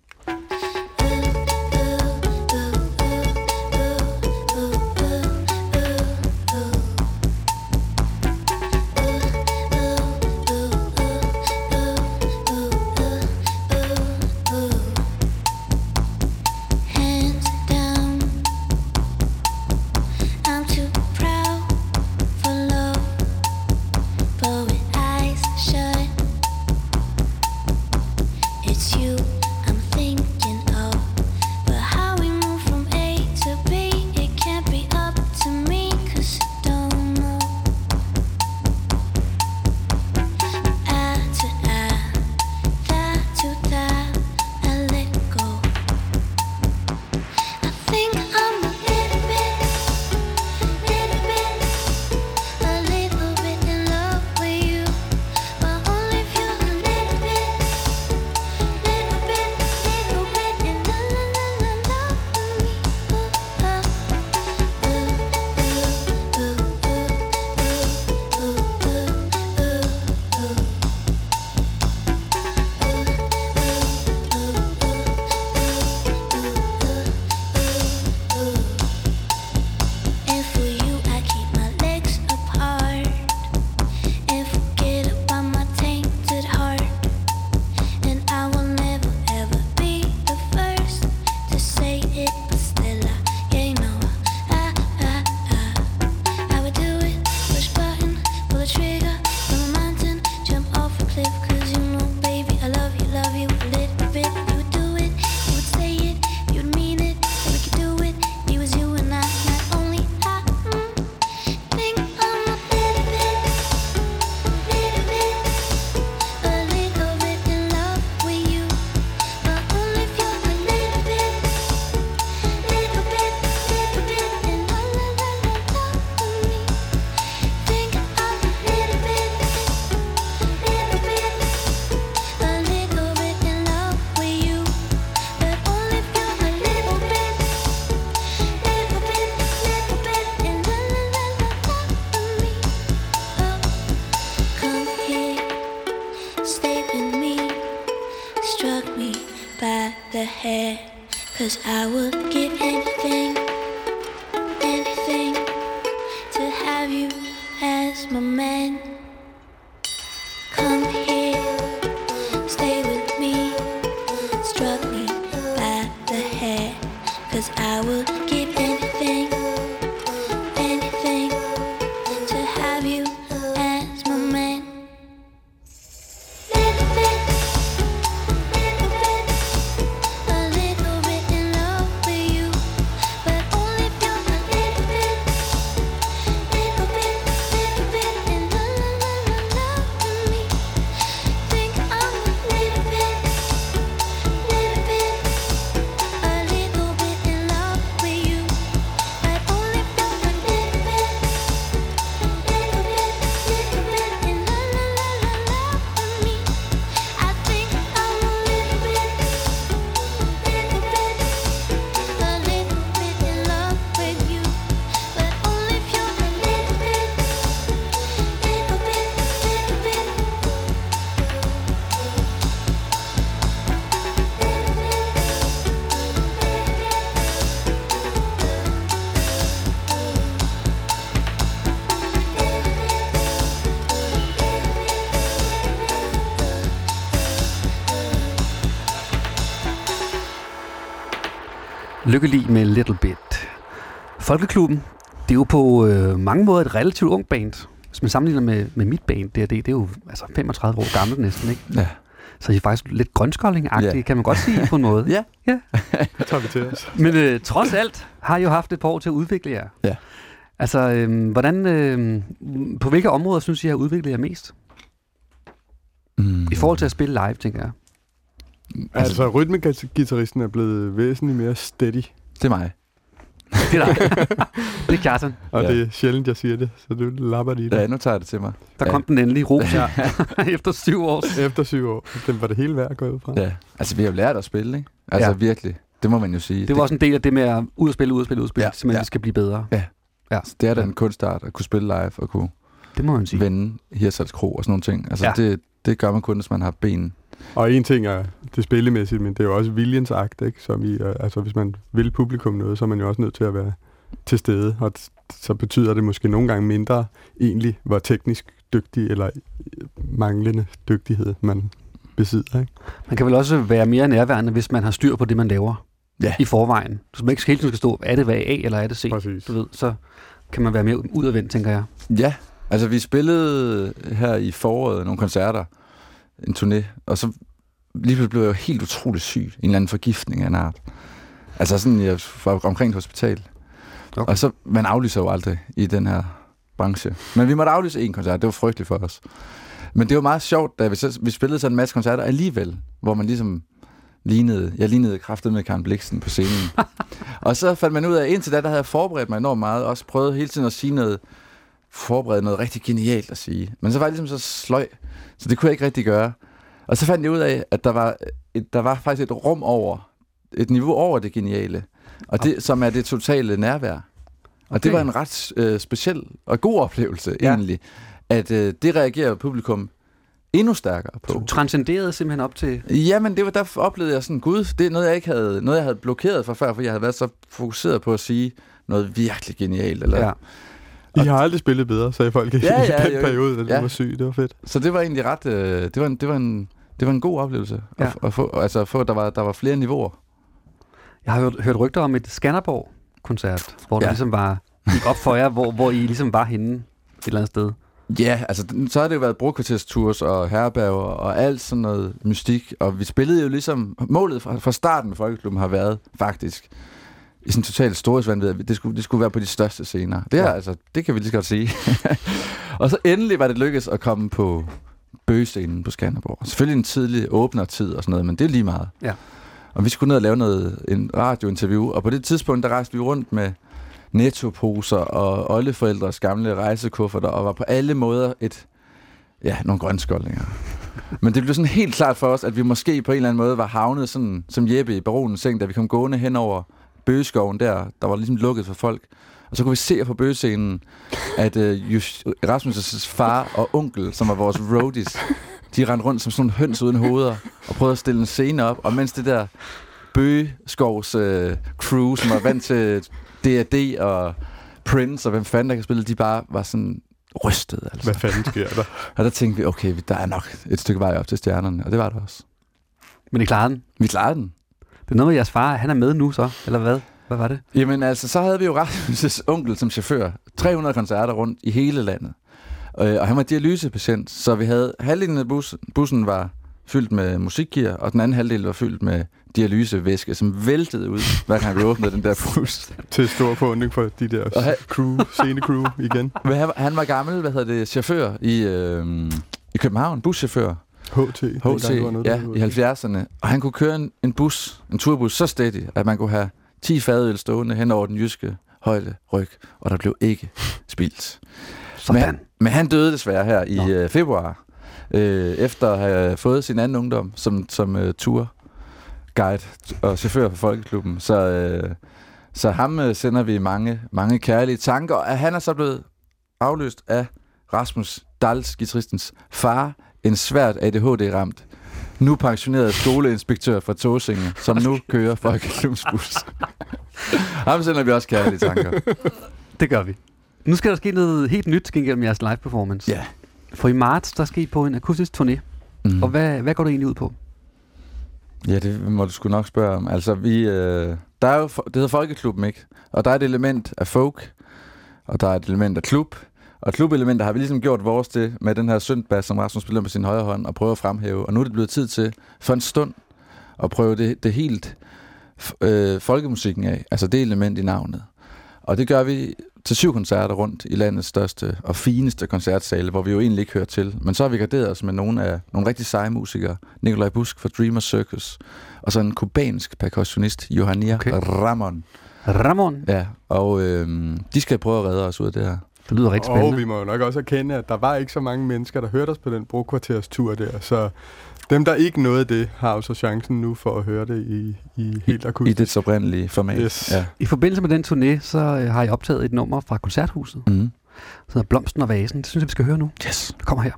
Lykkelig med Little Bit. Folkeklubben, det er jo på øh, mange måder et relativt ung band. Hvis man sammenligner med, med mit band, det er, det, det er jo altså 35 år gammelt næsten, ikke? Ja. Så I er faktisk lidt grønskolding-agtige, Ja. kan man godt sige på en måde. Ja. ja. Det tager vi til os. Men øh, trods alt har I jo haft et par år til at udvikle jer. Ja. Altså, øh, hvordan, øh, på hvilke områder synes I har udviklet jer mest? Mm. I forhold til at spille live, tænker jeg. Altså, rytmegitarristen er blevet væsentligt mere steady, Det er mig. Det er dig. det er Kjartan. og Ja. ja. det er sjældent, jeg siger det, så du lapper i det. Ja, nu tager jeg det til mig. Der Ja. kom den endelige ros ja. efter syv år. Efter syv år. Den var det hele værd at gå ud fra. Ja. Altså, vi har jo lært at spille, ikke? Altså, Ja. ja. virkelig. Det må man jo sige. Det var også en del af det med at ud og spille, ud og spille, ud og spille, ja. Ja, simpelthen, ja. ja. skal blive bedre. det er da en kunstart at kunne spille live og kunne Det må man sige. vende Hirsals Kro og sådan nogle ting. Altså, Ja. ja. det, det gør man kun, hvis man har ben. Og en ting er det spillemæssige, men det er jo også viljens akt, ikke? Som i, øh, altså hvis man vil publikum noget, så er man jo også nødt til at være til stede, og t- så betyder det måske nogle gange mindre egentlig, hvor teknisk dygtig eller øh, manglende dygtighed man besidder, ikke? Man kan vel også være mere nærværende, hvis man har styr på det, man laver Ja. i forvejen. Så man ikke hele tiden skal stå, er det hvad A eller er det C? Præcis. Du ved, så kan man være mere udadvendt, tænker jeg. Ja, altså vi spillede her i foråret nogle koncerter, en turné, og så lige blev jeg jo helt utrolig syg. En eller anden forgiftning af en art. Altså sådan, jeg var omkring et hospital. Okay. Og så, man aflyser jo aldrig i den her branche. Men vi måtte aflyse en koncert, det var frygteligt for os. Men det var meget sjovt, da vi, så, vi spillede sådan en masse koncerter alligevel, hvor man ligesom lignede, jeg lignede kraftet med Karen Bliksen på scenen. og så fandt man ud af, at indtil da, der havde jeg forberedt mig enormt meget, og også prøvet hele tiden at sige noget, forberede noget rigtig genialt at sige. Men så var det ligesom så sløj, så det kunne jeg ikke rigtig gøre. Og så fandt jeg ud af, at der var, et, der var faktisk et rum over, et niveau over det geniale, og det, som er det totale nærvær. Og Okay. det var en ret øh, speciel og god oplevelse, Ja. egentlig, at øh, det reagerer publikum endnu stærkere på. Du transcenderede simpelthen op til... Jamen, det var, der oplevede jeg sådan, gud, det er noget, jeg ikke havde, noget, jeg havde blokeret fra før, for jeg havde været så fokuseret på at sige noget virkelig genialt. Eller, Ja. I har aldrig spillet bedre, sagde folk i Ja, ja, den jo, periode, da du Ja. var syg. Det var fedt. Så det var egentlig ret, øh, det, var en, det, var en, det var en god oplevelse Ja. at, at få, altså at få, der var, der var flere niveauer. Jeg har hørt, hørt rygter om et Skanderborg-koncert, hvor ja. det Ja. ligesom var gik op for jer, hvor, hvor I ligesom var henne et eller andet sted. Ja, altså så har det jo været brokvarterstours og herberger og alt sådan noget mystik, og vi spillede jo ligesom, målet fra, fra starten med Folkeklubben har været faktisk, i sådan totalt storhedsvandvid, det skulle, det skulle være på de største scener. Det, er, Ja. ja. altså, det kan vi lige så godt sige. og så endelig var det lykkedes at komme på bøgescenen på Skanderborg. Selvfølgelig en tidlig åbnertid og sådan noget, men det er lige meget. Ja. Og vi skulle ned og lave noget, en radiointerview, og på det tidspunkt, der rejste vi rundt med nettoposer og oldeforældres gamle rejsekufferter, og var på alle måder et, ja, nogle grønskoldninger. Men det blev sådan helt klart for os, at vi måske på en eller anden måde var havnet sådan, som Jeppe i Baronens seng, da vi kom gående hen over bøgeskoven der, der var ligesom lukket for folk. Og så kunne vi se på bøgescenen, at øh, Just, Rasmus' far og onkel, som var vores roadies, de rendte rundt som sådan nogle høns uden hoveder, og prøvede at stille en scene op, og mens det der Bøgeskovs øh, crew, som var vant til D&D og Prince, og hvem fanden der kan spille, de bare var sådan rystet. Altså. Hvad fanden sker der? Og der tænkte vi, okay, der er nok et stykke vej op til stjernerne, og det var det også. Men I klarede den. Vi klarede den. Det er noget med jeres far, han er med nu så, eller hvad? Hvad var det? Jamen altså, så havde vi jo Rasmus' onkel som chauffør. 300 koncerter rundt i hele landet. Øh, og han var dialysepatient, så vi havde halvdelen af bussen, bussen var fyldt med musikgear, og den anden halvdel var fyldt med dialysevæske, som væltede ud, hver gang vi åbnede den der bus. Til stor forundring for de der Og han- crew, scene-crew igen. Men han, han var gammel, hvad hedder det, chauffør i, øh, i København, buschauffør. HT. HT, ja, i HT. 70'erne. Og han kunne køre en, en bus, en turbus, så steady, at man kunne have 10 fadøl stående hen over den jyske højde ryg, og der blev ikke spildt. Sådan. Men, men han døde desværre her i Nå. øh, februar, øh, efter at have fået sin anden ungdom som, som øh, tourguide og chauffør for Folkeklubben. Så, øh, så ham øh, sender vi mange, mange kærlige tanker, og han er så blevet afløst af Rasmus Dals, guitaristens far, en svært ADHD-ramt, nu pensioneret skoleinspektør fra Tåsinge, som nu kører Folkeklubbens bus. ham sender vi også kærlige tanker. Det gør vi. Nu skal der ske noget helt nyt gennem jeres live performance. Ja. For i marts, der skal I på en akustisk turné. Mm. Og hvad, hvad går det egentlig ud på? Ja, det må du sgu nok spørge om. Altså, vi, øh, der er jo, det hedder Folkeklubben, ikke? Og der er et element af folk, og der er et element af klub. Og klubelementer har vi ligesom gjort vores til med den her syntbass, som Rasmus spiller med sin højre hånd og prøver at fremhæve. Og nu er det blevet tid til for en stund at prøve det, det helt øh, folkemusikken af. Altså det element i navnet. Og det gør vi til syv koncerter rundt i landets største og fineste koncertsale, hvor vi jo egentlig ikke hører til. Men så har vi garderet os med nogle af nogle rigtig seje musikere. Nikolaj Busk fra Dreamer Circus, og så en kubansk percussionist, Johania Okay. Ramon. Ramon, Ja, og øhm, de skal prøve at redde os ud af det her. Det lyder rigtig Og spændende. vi må jo nok også erkende, at der var ikke så mange mennesker, der hørte os på den brokvarters tur der. Så dem, der ikke nåede det, har jo så chancen nu for at høre det i, i helt I akustisk. det oprindelige format. Yes. Ja. I forbindelse med den turné, så øh, har I optaget et nummer fra Koncerthuset, Mm. som hedder Blomsten og Vasen. Det synes jeg, vi skal høre nu. Yes. Det kommer her.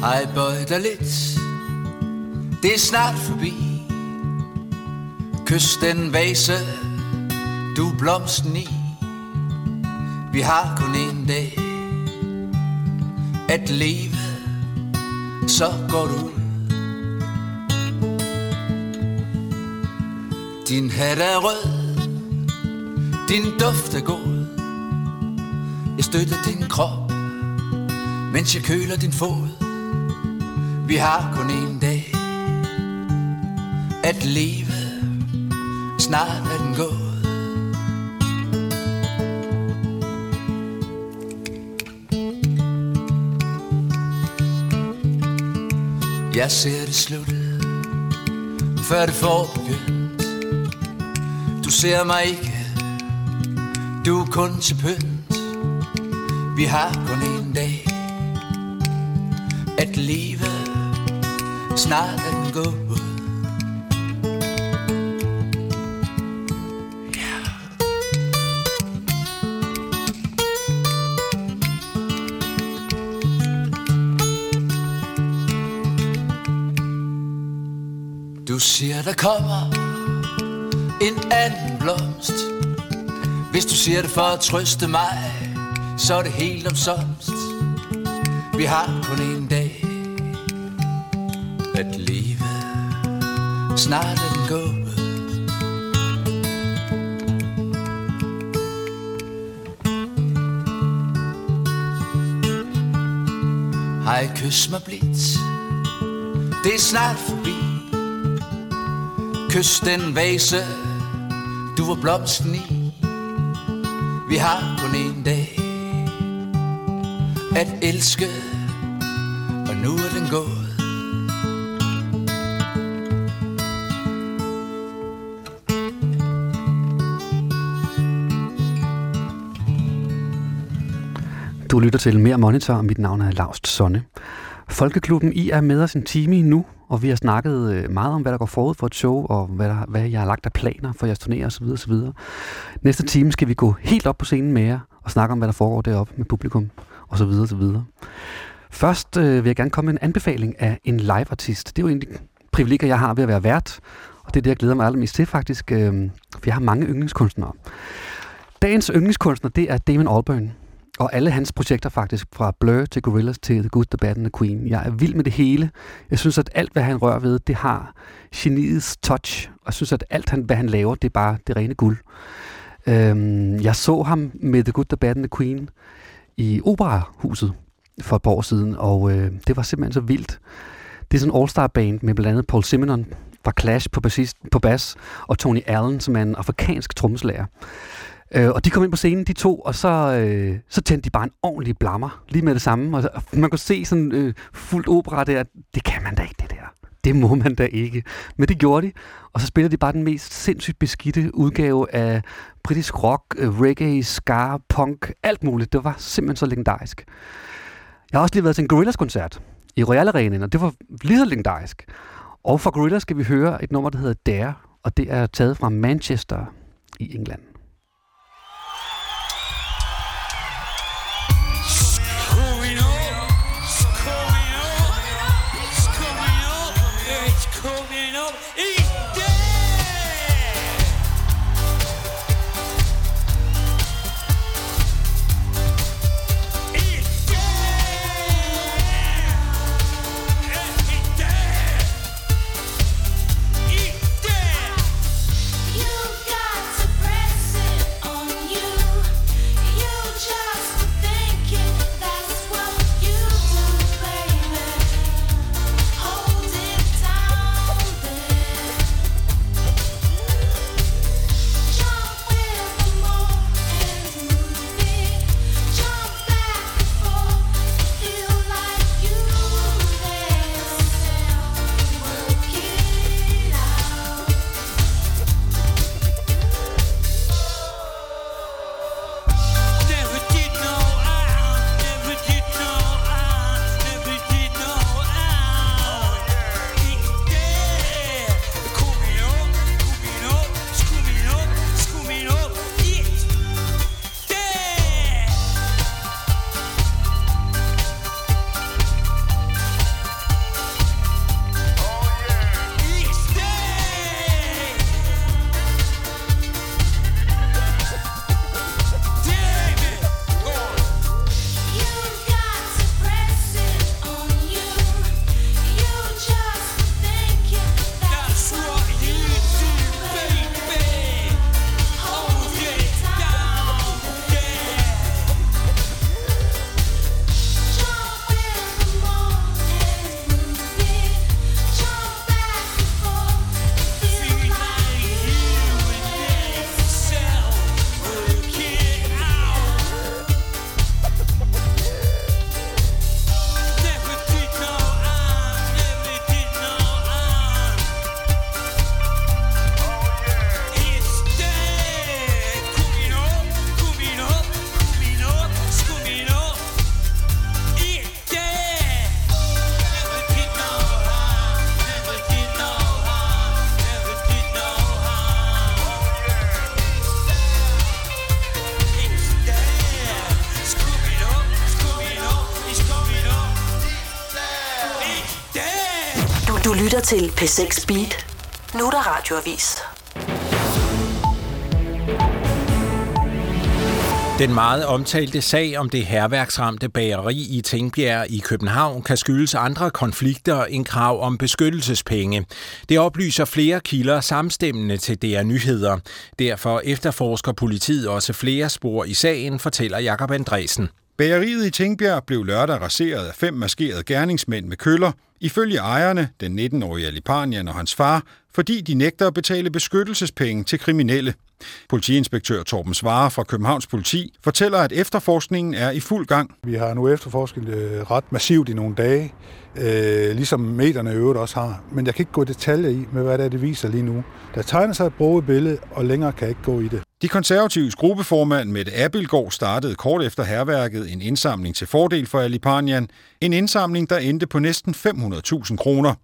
Hej, bøj dig lidt Det er snart forbi Kys den vase du er blomsten i. Vi har kun en dag At leve. Så går du ud. Din hat er rød. Din duft er god. Jeg støtter din krop Mens jeg køler din fod. Vi har kun en dag at leve. Snart er den gået. Jeg ser det slutte, før det får begyndt. Du ser mig ikke, du er kun til pynt. Vi har kun en dag at leve Snart er den gået kommer en anden blomst. Hvis du siger det for at trøste mig Så er det helt omsomst Vi har kun en dag at leve. Snart er den gået. Hej, kys mig blidt? Det er snart forbi. Kys den vase Du var blomsten i. Vi har kun en dag At elske Og nu er den gået. Du lytter til Mere Monitor, og mit navn er Laust Sonne. Folkeklubben, I er med os en time nu, og vi har snakket øh, meget om, hvad der går forud for et show, og hvad, der, hvad jeg har lagt af planer for jeres turnéer osv. osv. Næste time skal vi gå helt op på scenen med jer, og snakke om, hvad der foregår deroppe med publikum, osv. osv. Først øh, vil jeg gerne komme med en anbefaling af en live-artist. Det er jo egentlig privilegier, jeg har ved at være vært, og det er det, jeg glæder mig allermest til faktisk, øh, for jeg har mange yndlingskunstnere. Dagens yndlingskunstner, det er Damon Albarn, og alle hans projekter faktisk, fra Blur til Gorillaz til The Good, The Bad and The Queen. Jeg er vild med det hele. Jeg synes, at alt, hvad han rører ved, det har geniets touch, og jeg synes, at alt, han, hvad han laver, det er bare det rene guld. Øhm, jeg så ham med The Good, The Bad and The Queen i Operahuset for et par år siden, og øh, det var simpelthen så vildt. Det er sådan en all-star band med blandt andet Paul Simonon fra Clash på, bassist, på bas, og Tony Allen, som er en afrikansk trommeslager. Øh, og de kom ind på scenen, de to, og så, øh, så tændte de bare en ordentlig blammer, lige med det samme. Og, så- og man kunne se sådan øh, fuldt opera der, det kan man da ikke, det der. Det må man da ikke. Men det gjorde de, og så spillede de bare den mest sindssygt beskidte udgave af britisk rock, øh, reggae, ska, punk, alt muligt. Det var simpelthen så legendarisk. Jeg har også lige været til en Gorillaz-koncert i Royal Arena, og det var lige så legendarisk. Og fra Gorillaz skal vi høre et nummer, der hedder Dare, og det er taget fra Manchester i England. Til P6 Beat. Nu er der radioavis. Den meget omtalte sag om det herværksramte bageri i Tingbjerg i København kan skyldes andre konflikter end krav om beskyttelsespenge. Det oplyser flere kilder samstemmende til DR Nyheder. Derfor efterforsker politiet også flere spor i sagen, fortæller Jakob Andresen. Bageriet i Tingbjerg blev lørdag raseret af fem maskerede gerningsmænd med køller, ifølge ejerne, den 19-årige Alipanian og hans far, fordi de nægter at betale beskyttelsespenge til kriminelle. Politiinspektør Torben Svare fra Københavns Politi fortæller, at efterforskningen er i fuld gang. Vi har nu efterforsket øh, ret massivt i nogle dage, øh, ligesom medierne i øvrigt også har. Men jeg kan ikke gå i detaljer i med, hvad det er, det viser lige nu. Der tegner sig et broget billede, og længere kan jeg ikke gå i det. De konservatives gruppeformand Mette Abildgaard startede kort efter herværket en indsamling til fordel for Alipanian. En indsamling, der endte på næsten 500.000 kroner.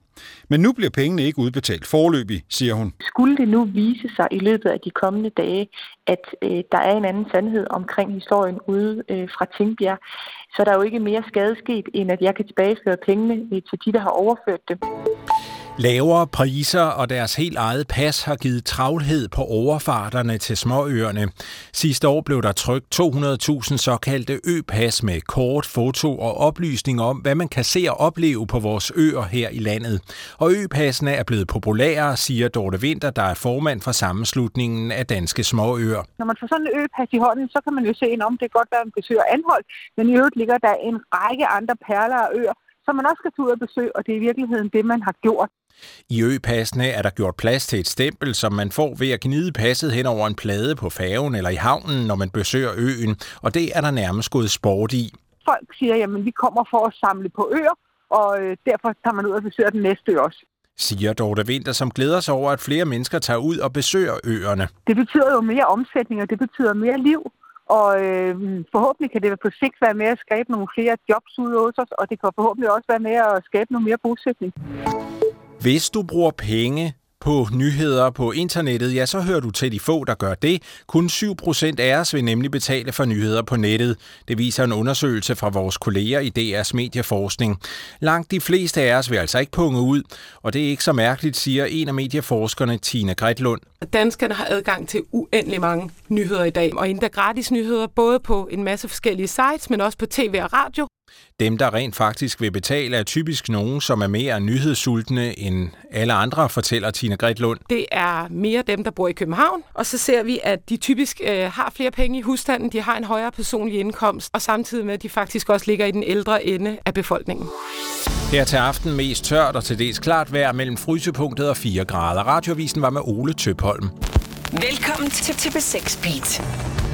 Men nu bliver pengene ikke udbetalt forløbig, siger hun. Skulle det nu vise sig i løbet af de kommende dage, at øh, der er en anden sandhed omkring historien ude øh, fra Tingbjerg, så er der jo ikke mere skade sket, end at jeg kan tilbageføre pengene øh, til de, der har overført dem. Lavere priser og deres helt eget pas har givet travlhed på overfarterne til småøerne. Sidste år blev der trykt 200.000 såkaldte ø-pas med kort, foto og oplysning om, hvad man kan se og opleve på vores øer her i landet. Og ø-passene er blevet populære, siger Dorte Vinter, der er formand for sammenslutningen af danske småøer. Når man får sådan en øpas i hånden, så kan man jo se, om det kan godt være, at man besøger Anhold, men i øvrigt ligger der en række andre perler og øer, som man også skal tage ud og besøge, og det er i virkeligheden det, man har gjort. I øpassene er der gjort plads til et stempel, som man får ved at gnide passet hen over en plade på færgen eller i havnen, når man besøger øen, og det er der nærmest gået sport i. Folk siger, jamen vi kommer for at samle på øer, og øh, derfor tager man ud og besøger den næste ø også. Siger Dorte Winter, som glæder sig over, at flere mennesker tager ud og besøger øerne. Det betyder jo mere omsætning, og det betyder mere liv. Og øh, forhåbentlig kan det på sigt være med at skabe nogle flere jobs ud hos os, og det kan forhåbentlig også være med at skabe noget mere bosætning. Hvis du bruger penge på nyheder på internettet, ja, så hører du til de få, der gør det. Kun 7% af os vil nemlig betale for nyheder på nettet. Det viser en undersøgelse fra vores kolleger i DR's medieforskning. Langt de fleste af os vil altså ikke punge ud, og det er ikke så mærkeligt, siger en af medieforskerne, Tina Gretlund. Danskerne har adgang til uendelig mange nyheder i dag, og endda gratis nyheder, både på en masse forskellige sites, men også på tv og radio. Dem, der rent faktisk vil betale, er typisk nogen, som er mere nyhedssultne end alle andre, fortæller Tina Gretlund. Det er mere dem, der bor i København, og så ser vi, at de typisk øh, har flere penge i husstanden, de har en højere personlig indkomst, og samtidig med, at de faktisk også ligger i den ældre ende af befolkningen. Her til aften mest tørt og til dels klart vejr mellem frysepunktet og 4 grader. Radiovisen var med Ole Tøpholm. Velkommen til TP6 Beat.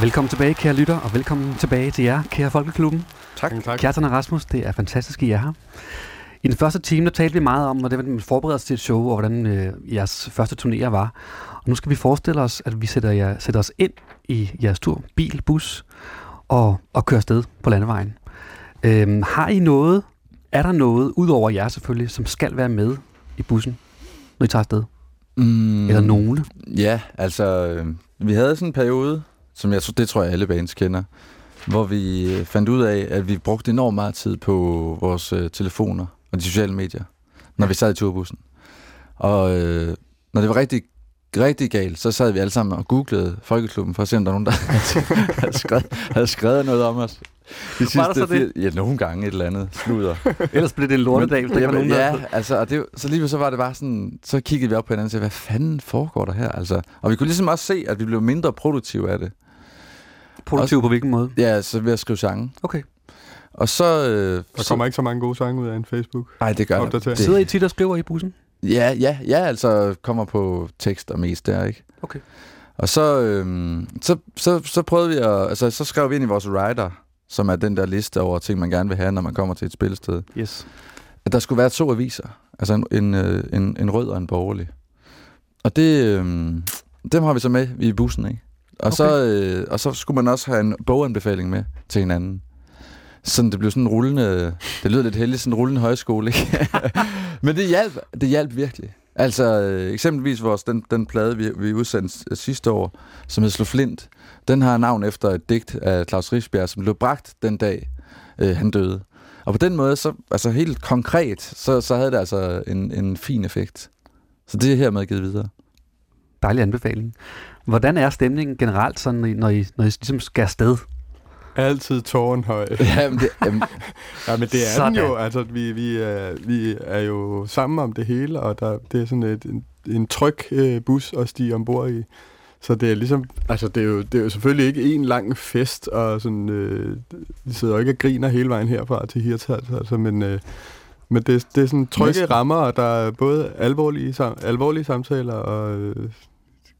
Velkommen tilbage, kære lytter, og velkommen tilbage til jer, kære Folkeklubben. Tak. tak. Kjartan og Rasmus, det er fantastisk, at I er her. I den første time, der talte vi meget om, hvordan man forbereder sig til et show, og hvordan øh, jeres første turnéer var. Og nu skal vi forestille os, at vi sætter, jer, sætter os ind i jeres tur, bil, bus, og, og kører afsted på landevejen. Øhm, har I noget, er der noget, ud over jer selvfølgelig, som skal være med i bussen, når I tager afsted? Mm, Eller nogle? Ja, altså, øh, vi havde sådan en periode, som jeg tror, det tror jeg alle bands kender, hvor vi øh, fandt ud af, at vi brugte enormt meget tid på vores øh, telefoner og de sociale medier, når vi sad i turbussen. Og øh, når det var rigtig, rigtig galt, så sad vi alle sammen og googlede Folkeklubben for at se, om der var nogen, der havde skrevet, havde skrevet noget om os. De Var der så det? Ja, nogle gange et eller andet sludder. Ellers blev det en lortedag, hvis der Jamen, nogen, der- Ja, altså, og det, så lige så var det bare sådan, så kiggede vi op på hinanden og sagde, hvad fanden foregår der her? Altså, og vi kunne ligesom også se, at vi blev mindre produktive af det. Produktive på hvilken måde? Ja, så ved at skrive sange. Okay. Og så... Øh, Der kommer ikke så mange gode sange ud af en Facebook. Nej, det gør der. Det- Sidder I tit og skriver i bussen? Ja, ja, ja, altså kommer på tekst og mest der, ikke? Okay. Og så, øhm, så, så, så prøvede vi at, altså så skrev vi ind i vores writer, som er den der liste over ting, man gerne vil have, når man kommer til et spilsted. Yes. At der skulle være to aviser, altså en, en, øh, en, en rød og en borgerlig. Og det, øhm, dem har vi så med i bussen, ikke? Og, okay. så, øh, og så skulle man også have en boganbefaling med til hinanden. Sådan, det blev sådan en rullende, det lyder lidt heldigt, sådan en rullende højskole, ikke? Men det hjalp, det hjalp virkelig. Altså øh, eksempelvis vores, den, den plade, vi, vi udsendte s- sidste år, som hed Slå Flint, den har navn efter et digt af Claus Rigsbjerg, som blev bragt den dag, øh, han døde. Og på den måde, så, altså helt konkret, så, så havde det altså en, en fin effekt. Så det er hermed givet videre. Dejlig anbefaling. Hvordan er stemningen generelt, sådan, når I, når I, ligesom skal afsted? Altid tårnhøj. Jamen, det, jamen, ja, men det er Sådan. den jo. Altså, vi, vi, er, vi er jo sammen om det hele, og der, det er sådan et, en, en tryg øh, bus at stige ombord i. Så det er ligesom, altså det er jo, det er jo selvfølgelig ikke en lang fest, og sådan, øh, vi sidder jo ikke og griner hele vejen herfra til Hirtshals, altså, men, øh, men det, det er sådan trygge Næsten. rammer, og der er både alvorlige, sam, alvorlige samtaler og øh,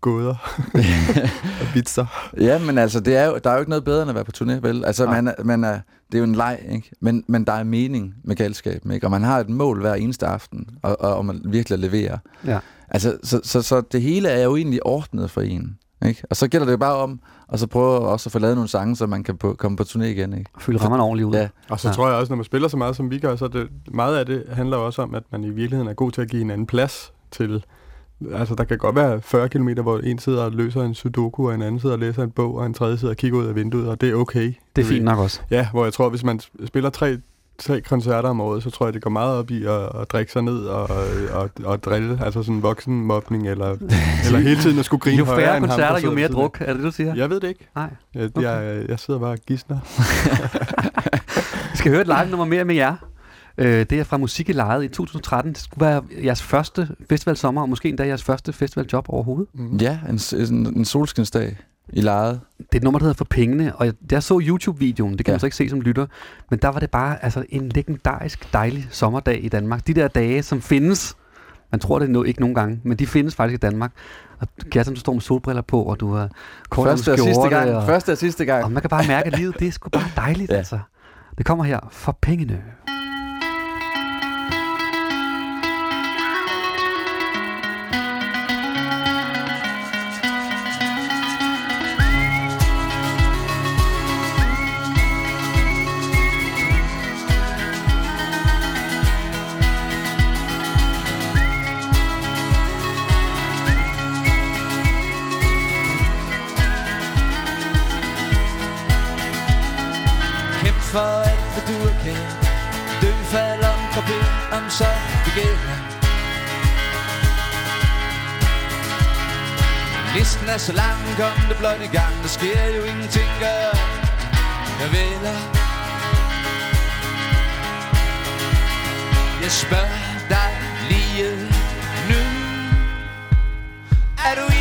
gåder og vitser. Ja, men altså, det er jo, der er jo ikke noget bedre end at være på turné, vel? Altså, Nej. man er, man er, det er jo en leg, ikke? Men, men der er mening med galskaben, ikke? Og man har et mål hver eneste aften, og, og, og man virkelig leverer. Ja. Altså, så, så, så det hele er jo egentlig ordnet for en, ikke? Og så gælder det jo bare om, og så prøve også at få lavet nogle sange, så man kan på, komme på turné igen, ikke? Fylde rammerne ordentligt ud. Ja. Og så Ja. tror jeg også, når man spiller så meget, som vi gør, så det, meget af det handler også om, at man i virkeligheden er god til at give en anden plads til... Altså, der kan godt være 40 km, hvor en sidder og løser en sudoku, og en anden sidder og læser en bog, og en tredje sidder og kigger ud af vinduet, og det er okay. Det er fint nok også. Ja, hvor jeg tror, hvis man spiller tre, tre koncerter om året, så tror jeg, det går meget op i at, at drikke sig ned og, og, og drille, altså sådan voksenmobning, eller, eller hele tiden at skulle grine Jo færre end ham, koncerter, jo mere druk. Er det du siger? Jeg ved det ikke. Nej. Jeg, jeg, jeg sidder bare og gisner. Vi skal høre et live-nummer mere med jer. Øh, det er fra Musik i Lejet i 2013. Det skulle være jeres første festivalsommer, og måske endda jeres første festivaljob overhovedet. Mm. Ja, en, en, en solskinsdag i lejet. Det er et nummer, der hedder For Pengene, og jeg, jeg så YouTube-videoen, det kan ja. Man så ikke se som lytter, men der var det bare altså, en legendarisk dejlig sommerdag i Danmark. De der dage, som findes, man tror det no, ikke nogen gange, men de findes faktisk i Danmark. Og Gerson, du står med solbriller på, og du har kort Første og sidste gang. Og, Første og sidste gang. og man kan bare mærke, at livet det er sgu bare dejligt. Ja. altså. Det kommer her for pengene. Er så lang, kom det blot i gang. Der sker jo ingenting, gør jeg vælger Jeg spørger dig lige nu. Er du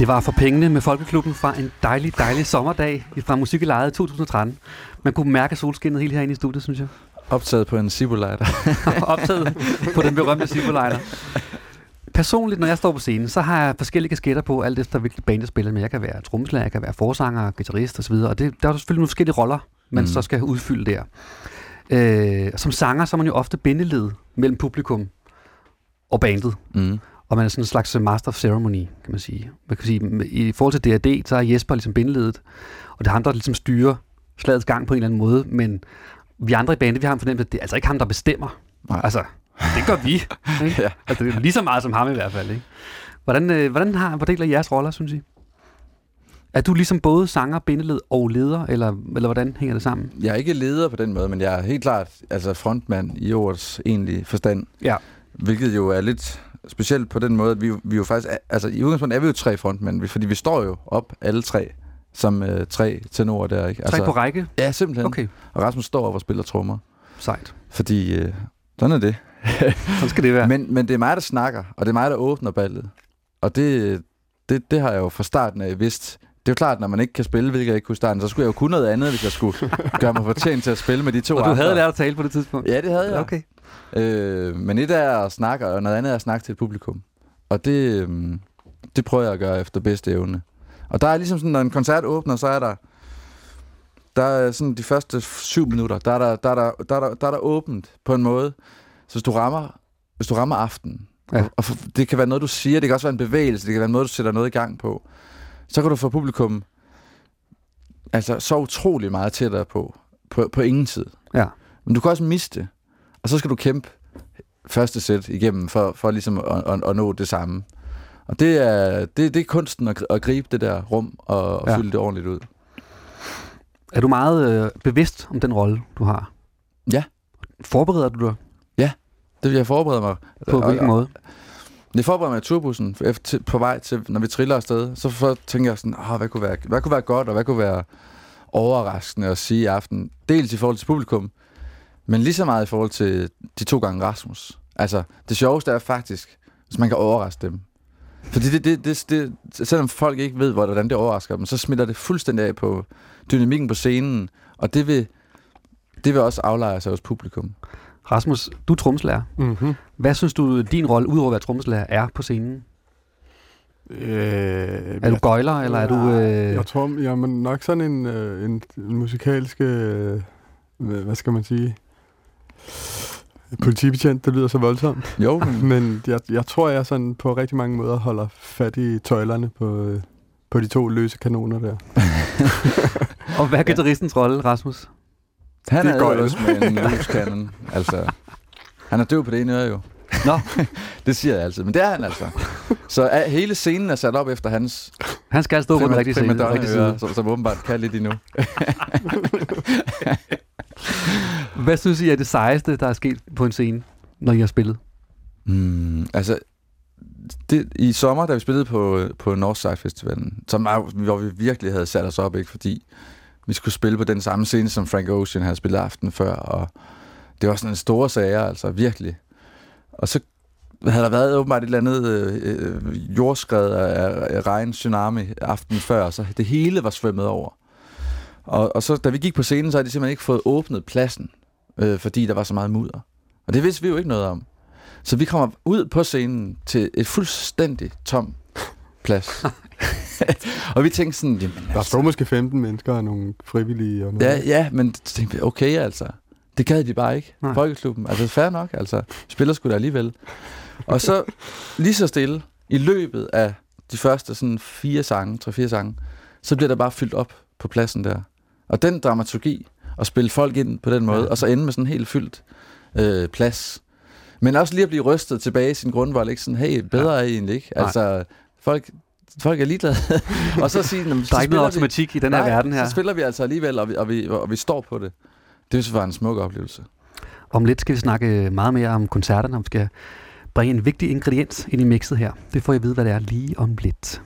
Det var for pengene med Folkeklubben fra en dejlig, dejlig sommerdag fra Musik i Lejet 2013. Man kunne mærke solskinnet helt herinde i studiet, synes jeg. Optaget på en Sibolejder. Optaget på den berømte Sibolejder. Personligt, når jeg står på scenen, så har jeg forskellige kasketter på, alt efter hvilket band jeg spiller med. Jeg kan være trommeslager, jeg kan være forsanger, guitarist osv. Og det, der er selvfølgelig nogle forskellige roller, man mm. så skal udfylde der. Øh, som sanger, så er man jo ofte bindeled mellem publikum og bandet. Mm. Og man er sådan en slags master of ceremony, kan man sige. Man kan sige, i forhold til D&D, så er Jesper ligesom bindeledet, og det er ham, der ligesom styrer slagets gang på en eller anden måde, men vi andre i bandet, vi har en fornemmelse, at det er altså ikke ham, der bestemmer. Nej. Altså, det gør vi. Ikke? Ja. Altså, det er lige så meget som ham i hvert fald. Ikke? Hvordan, øh, hvordan har fordeler jeres roller, synes I? Er du ligesom både sanger, bindeled og leder, eller, eller hvordan hænger det sammen? Jeg er ikke leder på den måde, men jeg er helt klart altså frontmand i ordets egentlige forstand. Ja. Hvilket jo er lidt specielt på den måde, at vi, vi jo faktisk... Er, altså i udgangspunktet er vi jo tre frontmænd, fordi vi står jo op alle tre som øh, tre tenorer der, ikke? Tre på række? Ja, simpelthen. Okay. Og Rasmus står op og spiller trommer. Sejt. Fordi øh, sådan er det. Sådan skal det være. Men, men det er mig, der snakker, og det er mig, der åbner ballet. Og det, det, det har jeg jo fra starten af vidst. Det er jo klart, når man ikke kan spille, hvilket jeg ikke kunne starten, så skulle jeg jo kunne noget andet, hvis jeg skulle gøre mig fortjent til at spille med de to Og du andre. havde lært at tale på det tidspunkt? Ja, det havde jeg. Okay. Øh, men et er at snakke, og noget andet er at snakke til et publikum. Og det, øhm, det prøver jeg at gøre efter bedste evne. Og der er ligesom sådan, når en koncert åbner, så er der, der er sådan de første syv minutter, der er der, der, er der, der, er der, der, er der åbent på en måde. Så hvis du rammer, hvis du rammer aftenen, Ja. og, og det kan være noget, du siger, det kan også være en bevægelse, det kan være en måde, du sætter noget i gang på, så kan du få publikum altså så utrolig meget dig på, på, på ingen tid. Ja. Men du kan også miste det, og så skal du kæmpe første sæt igennem for, for ligesom at, at, at nå det samme. Og det er, det, det er kunsten at, at gribe det der rum og, og Ja. fylde det ordentligt ud. Er du meget øh, bevidst om den rolle, du har? Ja. Forbereder du dig? Ja, det vil jeg forberede mig. På hvilken måde? Jeg forbereder mig i turbussen på vej til, når vi triller afsted. Så for, tænker jeg sådan, oh, hvad, kunne være, hvad kunne være godt, og hvad kunne være overraskende at sige i aften. Dels i forhold til publikum, men lige så meget i forhold til de to gange Rasmus. Altså, det sjoveste er faktisk, hvis man kan overraske dem. Fordi det, det, det, det, selvom folk ikke ved, hvordan det overrasker dem, så smitter det fuldstændig af på dynamikken på scenen, og det vil, det vil også aflejre sig hos publikum. Rasmus, du er trommeslager. Mhm. Hvad synes du, din rolle, udover at være trommeslager, er på scenen? Øh, Er du gøjler, eller er du... Øh... Jeg tror, jeg er nok sådan en, øh, en, en musikalsk, øh, hvad skal man sige, politibetjent, det lyder så voldsomt. Jo, men, Men jeg, jeg tror, jeg sådan på rigtig mange måder holder fat i tøjlerne på, øh, på de to løse kanoner der. Og hvad er guitaristens rolle, Rasmus? Han Det er jo. også med en luskanon. altså, han er døv på det ene øre jo. Nå. det siger jeg altid, men det er han altså. Så er, hele scenen er sat op efter hans Han skal stå på den rigtige side. Ører, side. som, som åbenbart kan lidt endnu. Hvad synes I er det sejeste, der er sket på en scene, når I har spillet? Mm, altså, det, i sommer, da vi spillede på, på Northside Festivalen, som var, hvor vi virkelig havde sat os op, ikke, fordi vi skulle spille på den samme scene, som Frank Ocean havde spillet aften før, og det var sådan en stor sager, altså virkelig. Og så havde der været åbenbart et eller andet øh, jordskred af, af regn, tsunami aften før, så det hele var svømmet over. Og, og så da vi gik på scenen, så havde de simpelthen ikke fået åbnet pladsen, øh, fordi der var så meget mudder. Og det vidste vi jo ikke noget om. Så vi kommer ud på scenen til et fuldstændig tom plads. og vi tænkte sådan, jamen, Der står måske 15 mennesker og nogle frivillige og noget. Ja, ja, men tænkte vi, okay altså. Det gad de bare ikke. Nej. Folkeklubben. Altså fair nok, altså. Spiller skulle da alligevel. Og så lige så stille, i løbet af de første sådan fire sange, tre-fire sange, så bliver der bare fyldt op på pladsen der. Og den dramaturgi, at spille folk ind på den måde, ja. og så ende med sådan en helt fyldt øh, plads. Men også lige at blive rystet tilbage i sin grundvold, ikke sådan, hey, bedre er I egentlig ikke? Nej. Altså, folk, folk er ligeglade. og så sige, "Nå, men så Der er ikke noget spiller vi- automatik i den her Nej, verden her. så spiller vi altså alligevel, og vi, og vi, og vi står på det. Det synes jeg var en smuk oplevelse. Om lidt skal vi snakke meget mere om koncerterne, om vi skal bringe en vigtig ingrediens ind i mixet her. Det får I at vide, hvad det er lige om lidt.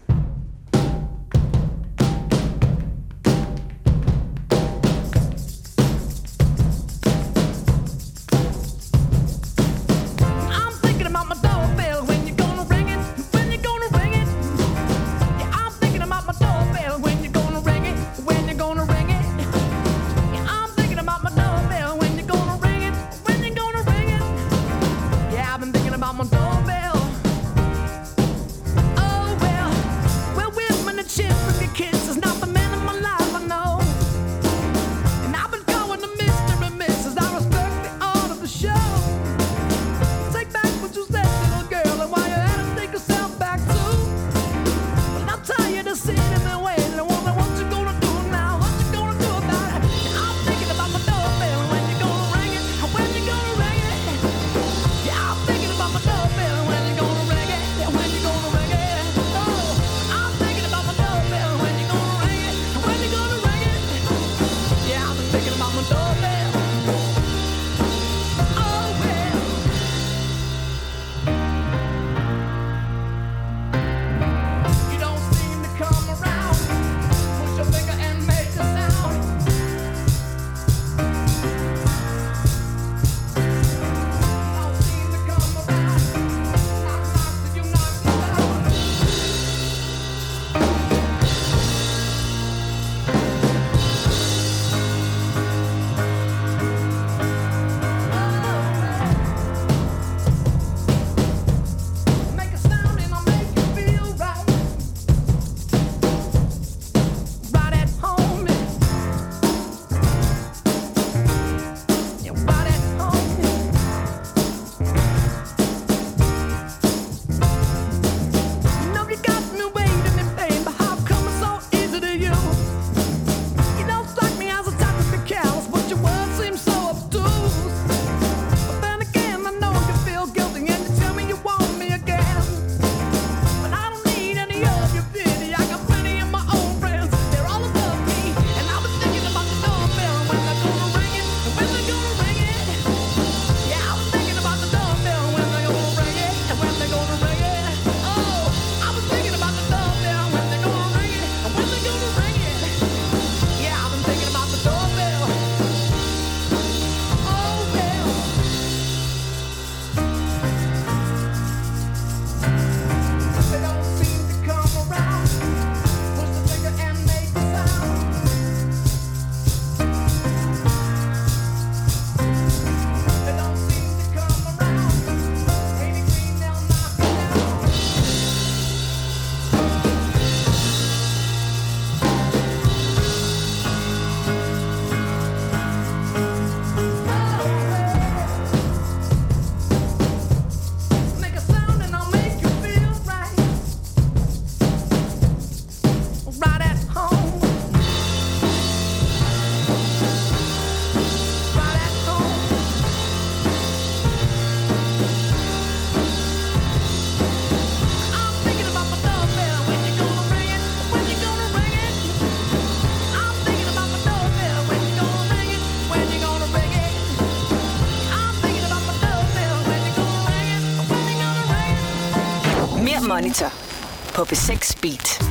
På B6 Beat.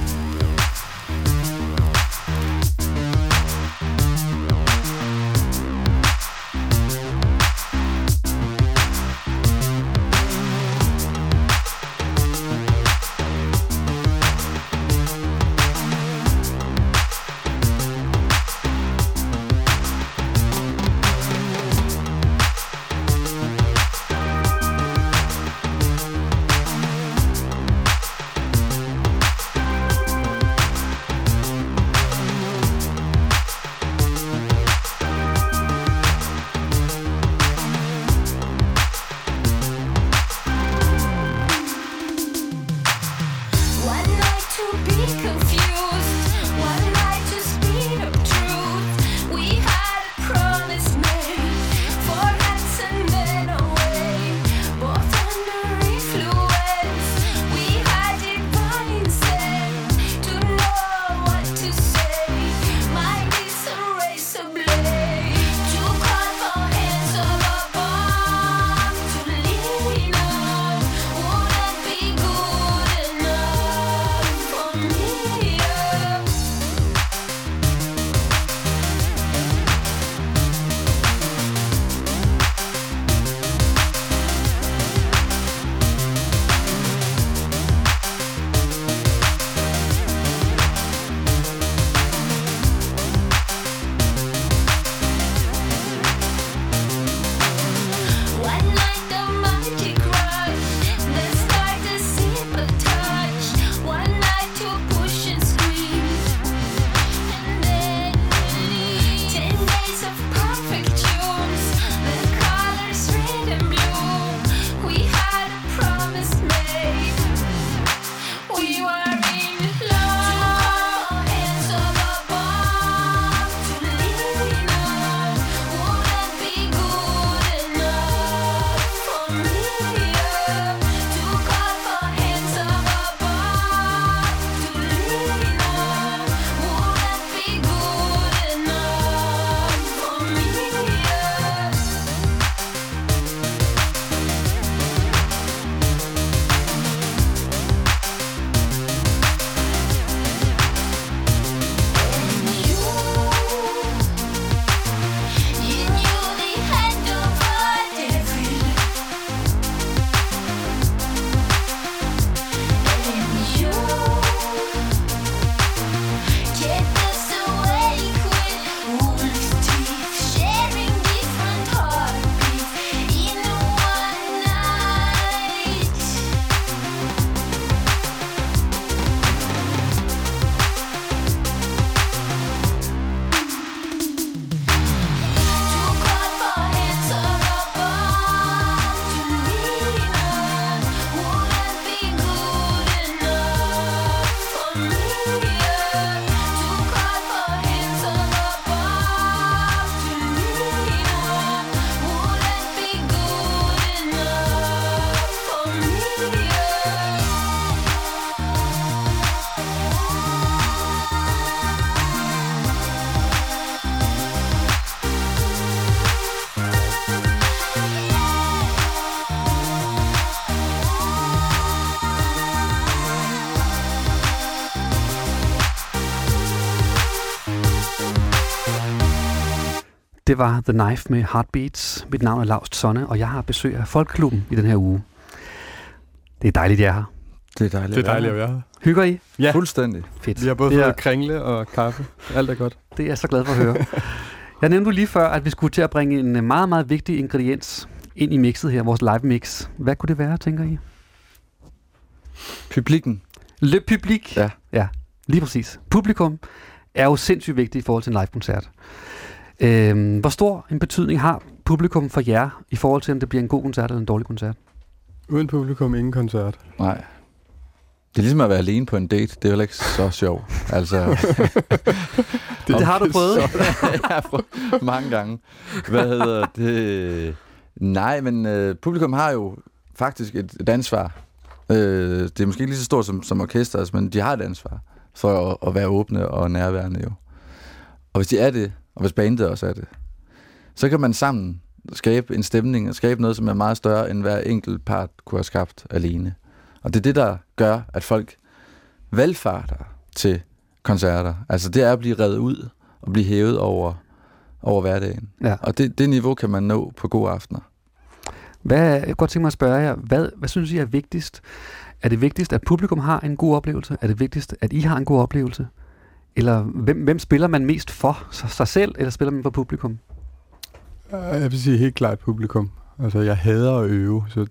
Det var The Knife med Heartbeats. Mit navn er Lars Sonne, og jeg har besøg af Folkeklubben i den her uge. Det er dejligt, jeg er her. Det er dejligt, Det er dejligt at være her. Hygger I? Ja. Fuldstændig. Fedt. Vi har både fået er, kringle og kaffe. Alt er godt. det er jeg så glad for at høre. Jeg nævnte lige før, at vi skulle til at bringe en øh, meget, meget vigtig ingrediens ind i mixet her, vores live mix. Hvad kunne det være, tænker I? Publikken. Le public. Ja. Ja, lige præcis. Publikum er jo sindssygt vigtigt i forhold til en live-koncert. Øhm, hvor stor en betydning har publikum for jer, i forhold til, om det bliver en god koncert eller en dårlig koncert? Uden publikum, ingen koncert. Nej. Det er ligesom at være alene på en date. Det er heller ikke så sjovt. Altså, Det, det har du prøvet. jeg har prøvet mange gange. Hvad hedder det? Nej, men øh, publikum har jo faktisk et, et ansvar. Øh, det er måske ikke lige så stort som, som orkestret, men de har et ansvar for at, at være åbne og nærværende jo. Og hvis de er det, og hvis bandet også er det, så kan man sammen skabe en stemning og skabe noget, som er meget større, end hver enkelt part kunne have skabt alene. Og det er det, der gør, at folk valgfarter til koncerter. Altså det er at blive revet ud og blive hævet over, over hverdagen. Ja. Og det, det niveau kan man nå på gode aftener. Hvad, jeg kunne godt tænke mig at spørge jer, hvad, hvad synes I er vigtigst? Er det vigtigst, at publikum har en god oplevelse? Er det vigtigst, at I har en god oplevelse? Eller hvem, hvem spiller man mest for? Sig selv, eller spiller man for publikum? Øh, Jeg vil sige helt klart publikum. Altså, jeg hader at øve, så,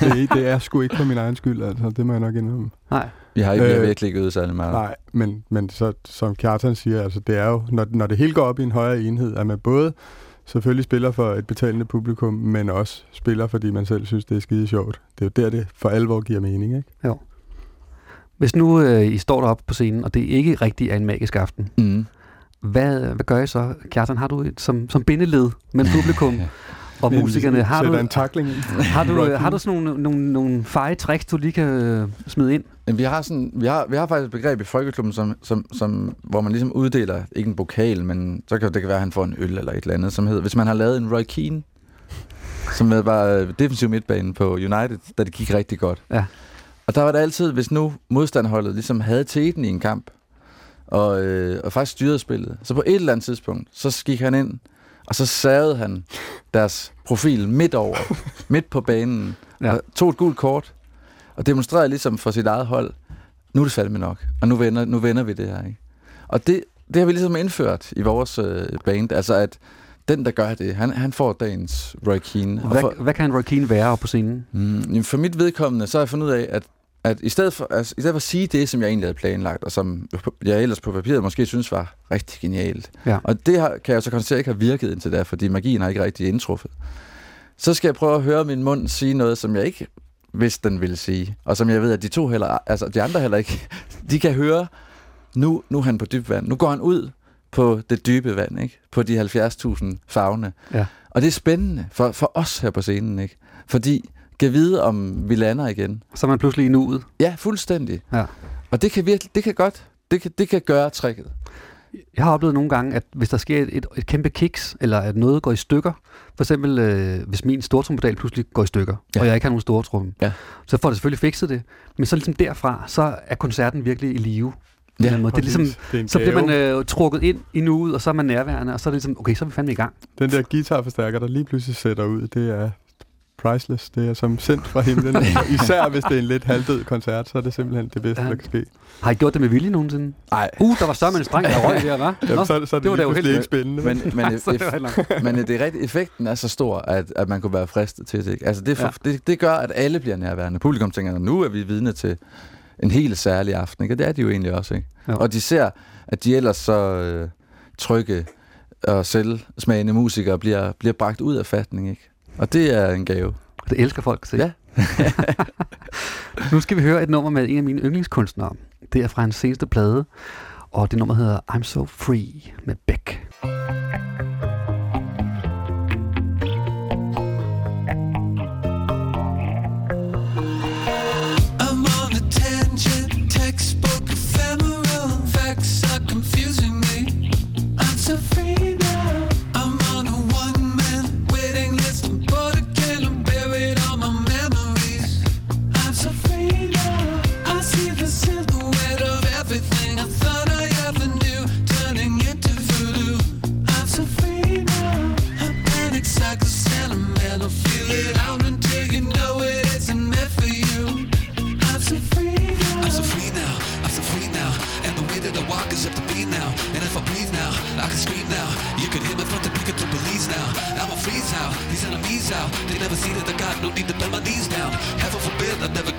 så det, det er sgu ikke for min egen skyld, altså. Det må jeg nok indrømme. Nej. Vi har ikke, har virkelig ikke øvet særlig meget. Nej, men, men så, som Kjartan siger, altså, det er jo, når, når det hele går op i en højere enhed, at man både selvfølgelig spiller for et betalende publikum, men også spiller, fordi man selv synes, det er skide sjovt. Det er jo der, det for alvor giver mening, ikke? Jo. Hvis nu øh, I står deroppe på scenen, og det ikke rigtig er en magisk aften, mm. hvad, hvad gør I så? Kjartan, har du et, som, som bindeled med publikum og musikerne, har du, en tackling har du, Rocky. har du sådan nogle, nogle, nogle feje tricks, du lige kan øh, smide ind? Men vi har, sådan, vi, har, vi har faktisk et begreb i Folkeklubben, som, som, som, hvor man ligesom uddeler, ikke en pokal, men så kan det kan være, at han får en øl eller et eller andet, som hedder, hvis man har lavet en Roy Keane, som var øh, defensiv midtbane på United, da det gik rigtig godt. Ja. Og der var det altid, hvis nu modstandholdet ligesom havde teten i en kamp, og, øh, og faktisk styrede spillet, så på et eller andet tidspunkt, så gik han ind, og så savede han deres profil midt over, midt på banen, Ja. og tog et gult kort, og demonstrerede ligesom for sit eget hold, nu er det fandme nok, og nu vender, nu vender vi det her. Ikke? Og det, det har vi ligesom indført i vores øh, band, altså at den, der gør det, han, han får dagens Roy Keane. Hvad, for, hvad kan en Roy Keane være på scenen? Mm, for mit vedkommende, så har jeg fundet ud af, at, at i, stedet for, altså, i stedet for at sige det, som jeg egentlig havde planlagt, og som jeg ellers på papiret måske synes var rigtig genialt, Ja. og det har, kan jeg så konstatere ikke har virket indtil da, fordi magien har ikke rigtig indtruffet, så skal jeg prøve at høre min mund sige noget, som jeg ikke vidste, den ville sige, og som jeg ved, at de to heller, altså de andre heller ikke, de kan høre, nu, nu er han på dybt vand, nu går han ud på det dybe vand, ikke? på de 70.000 fagne. Ja. Og det er spændende for, for os her på scenen, ikke? Fordi kan vide, om vi lander igen. Så er man pludselig i nuet. Ja, fuldstændig. Ja. Og det kan virkelig, det kan godt, det kan, det kan gøre tricket. Jeg har oplevet nogle gange, at hvis der sker et, et, et kæmpe kiks, eller at noget går i stykker, for eksempel øh, hvis min stortrompedal pludselig går i stykker, ja. og jeg ikke har nogen stortrum, ja. så får det selvfølgelig fikset det. Men så ligesom derfra, så er koncerten virkelig i live. Ja, Ja, måde. Det er ligesom, Det er en så bliver man gave. øh, trukket ind i nuet, og så er man nærværende, og så er det ligesom, okay, så er vi fandme i gang. Den der guitarforstærker, der lige pludselig sætter ud, det er priceless. Det er som sendt fra himlen. Især hvis det er en lidt halvdød koncert, så er det simpelthen det bedste, Ja. der kan ske. Har I gjort det med vilje nogensinde? Nej. Uh, der var så en streng, der røg her, hva'? Jamen, så, så er det, det var da ikke spændende. Men, men, Nej, så er det eff- men det er rigtigt, effekten er så stor, at, at man kunne være fristet til det. Ikke? Altså det, for, ja. det, det gør, at alle bliver nærværende. Publikum tænker, nu er vi vidne til en helt særlig aften. Ikke? Og det er de jo egentlig også. Ikke? Jo. Og de ser, at de ellers så øh, trygge og selvsmagende musikere bliver, bliver bragt ud af fatning. Ikke? Og det er en gave. Det elsker folk se. Ja. nu skal vi høre et nummer med en af mine yndlingskunstnere. Det er fra hans seneste plade, og det nummer hedder I'm So Free med Beck. I'm out. They never see that I got no need to bend my knees down. Heaven forbid I never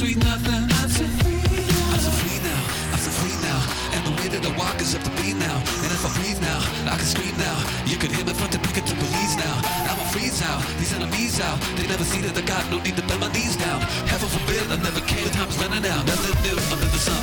sweet nothing. I'm so free. I'm so free now. I'm so free now. And the way that I walk is up to beat now. And if I breathe now, I can scream now. You can hear me from the pick to police now. I'm a freeze out. These enemies out. They never see that I got no need to bend my knees down. Heaven forbid I never came. The time's running out. Nothing new under the sun.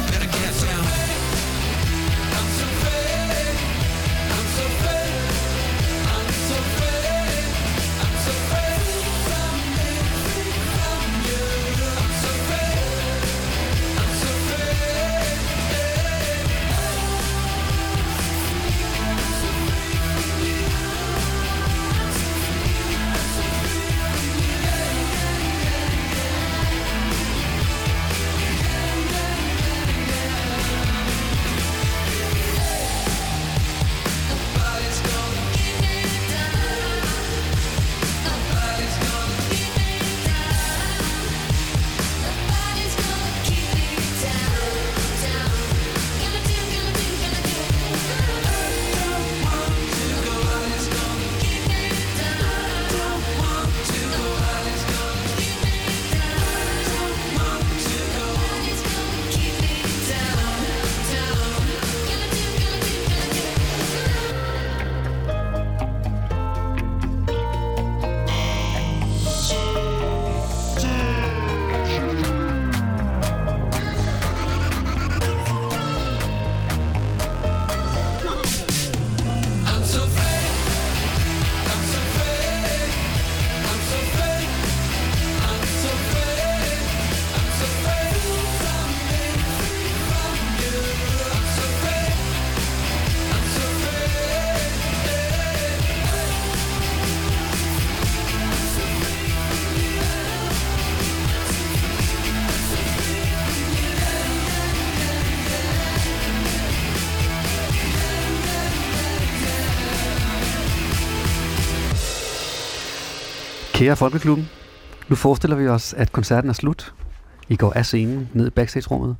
Kære Folkeklubben, nu forestiller vi os, at koncerten er slut. I går af scenen ned i backstage-rummet.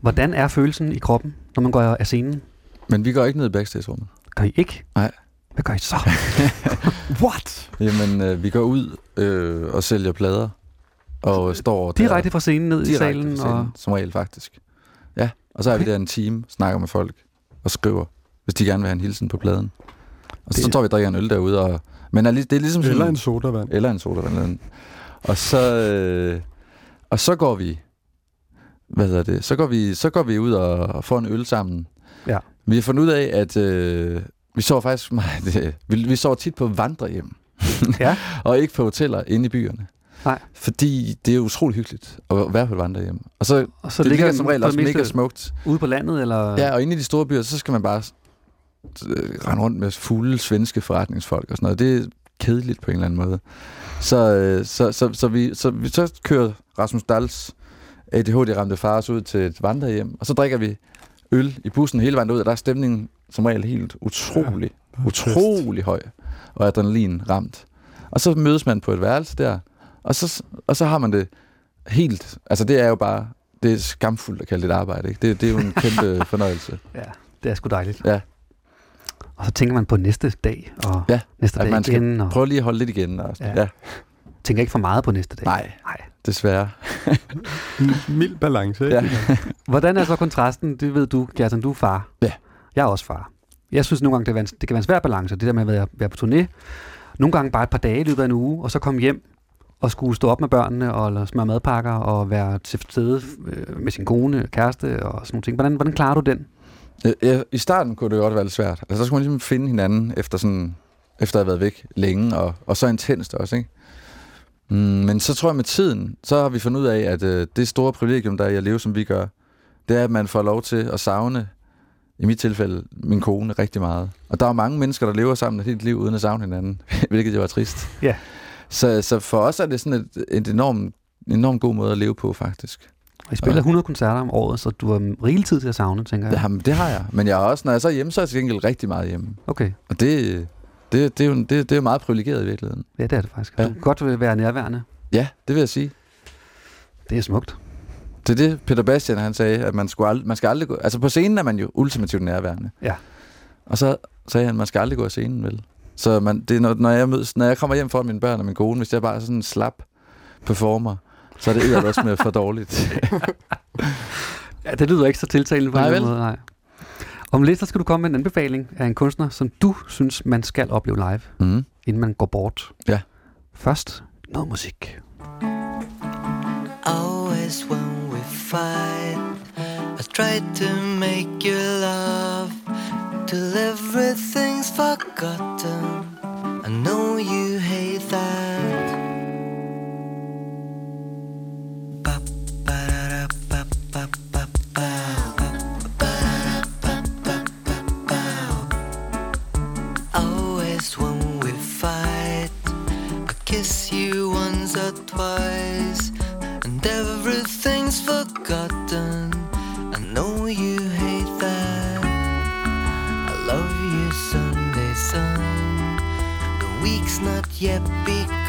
Hvordan er følelsen i kroppen, når man går af scenen? Men vi går ikke ned i backstage-rummet. Gør I ikke? Nej. Hvad gør I så? What? Jamen, øh, vi går ud øh, og sælger plader. Og står der- Direkte fra scenen ned i salen, scenen, og- Som regel, faktisk. Ja, og så er vi der en time, snakker med folk og skriver, hvis de gerne vil have en hilsen på pladen. Og så, Det- så tror vi, drikker en øl derude. Og, men er, det er ligesom sådan, Eller en sodavand. Eller en sodavand. Og så, øh, og så går vi, hvad hedder det, så går vi, så går vi ud og, og får en øl sammen. Ja. Vi har fundet ud af, at øh, vi sover faktisk meget, det, vi, vi sover tit på vandrehjem. ja. og ikke på hoteller inde i byerne. Nej. Fordi det er utrolig hyggeligt at være på et vandrehjem. Og så, Og så det ligger ligger som regel også mega smukt. Ude på landet, eller? Ja, og inde i de store byer, så skal man bare rende rundt med fulde svenske forretningsfolk og sådan noget. Det er kedeligt på en eller anden måde. Så, øh, så, så, så, vi, så, vi, så kører Rasmus Dals ADHD-ramte far os ud til et vandrehjem, og så drikker vi øl i bussen hele vejen ud, og der er stemningen som regel helt utrolig, ja, utrolig høj, og adrenalin ramt. Og så mødes man på et værelse der, og så, og så har man det helt, altså det er jo bare, det er skamfuldt at kalde det et arbejde, ikke? Det, det er jo en kæmpe fornøjelse. Ja, det er sgu dejligt. Ja. Og så tænker man på næste dag, og Ja, næste at dag man skal igen. Og prøve lige at holde lidt igen. Og, Ja. ja. tænker ikke for meget på næste dag. Nej, Nej. desværre. Mild balance, ikke? Ja. Hvordan er så kontrasten? Det ved du, Gerson, du er far. Ja. Jeg er også far. Jeg synes nogle gange, det, er, det kan være en svær balance, det der med at være, være på turné. Nogle gange bare et par dage i løbet af en uge, og så komme hjem og skulle stå op med børnene og eller smøre madpakker og være til stede øh, med sin kone, kæreste og sådan nogle ting. Hvordan, hvordan klarer du den? Ja, I starten kunne det jo godt være lidt svært. Altså, så skulle man ligesom finde hinanden efter, sådan, efter at have været væk længe, og, og så intenst også, ikke? Mm, men så tror jeg med tiden, så har vi fundet ud af, at øh, det store privilegium, der er i at leve, som vi gør, det er, at man får lov til at savne, i mit tilfælde, min kone rigtig meget. Og der er mange mennesker, der lever sammen et helt liv uden at savne hinanden, hvilket jo er trist. Ja. Så, så for os er det sådan et, et enormt, en enormt god måde at leve på, faktisk. Og I spiller 100 koncerter om året, så du har rigelig tid til at savne, tænker jeg. Jamen, det har jeg. Men jeg er også, når jeg så er hjemme, så er jeg til gengæld rigtig meget hjemme. Okay. Og det, det, det, er jo, det, det er meget privilegeret i virkeligheden. Ja, det er det faktisk. Ja. Du kan godt være nærværende. Ja, det vil jeg sige. Det er smukt. Det er det, Peter Bastian han sagde, at man, skulle ald- man skal aldrig gå... Altså på scenen er man jo ultimativt nærværende. Ja. Og så sagde han, at man skal aldrig gå af scenen, vel? Så man, det er, når, når, jeg mødes, når jeg kommer hjem for mine børn og min kone, hvis jeg bare er sådan en slap performer, så er det ellers også med for dårligt. ja, det lyder ikke så tiltalende på nej, en måde. Nej. Om lidt så skal du komme med en anbefaling af en kunstner, som du synes, man skal opleve live, mm. inden man går bort. Ja. Først noget musik. Always when we fight, I try to make you love Till everything's forgotten I know you hate that ég bygg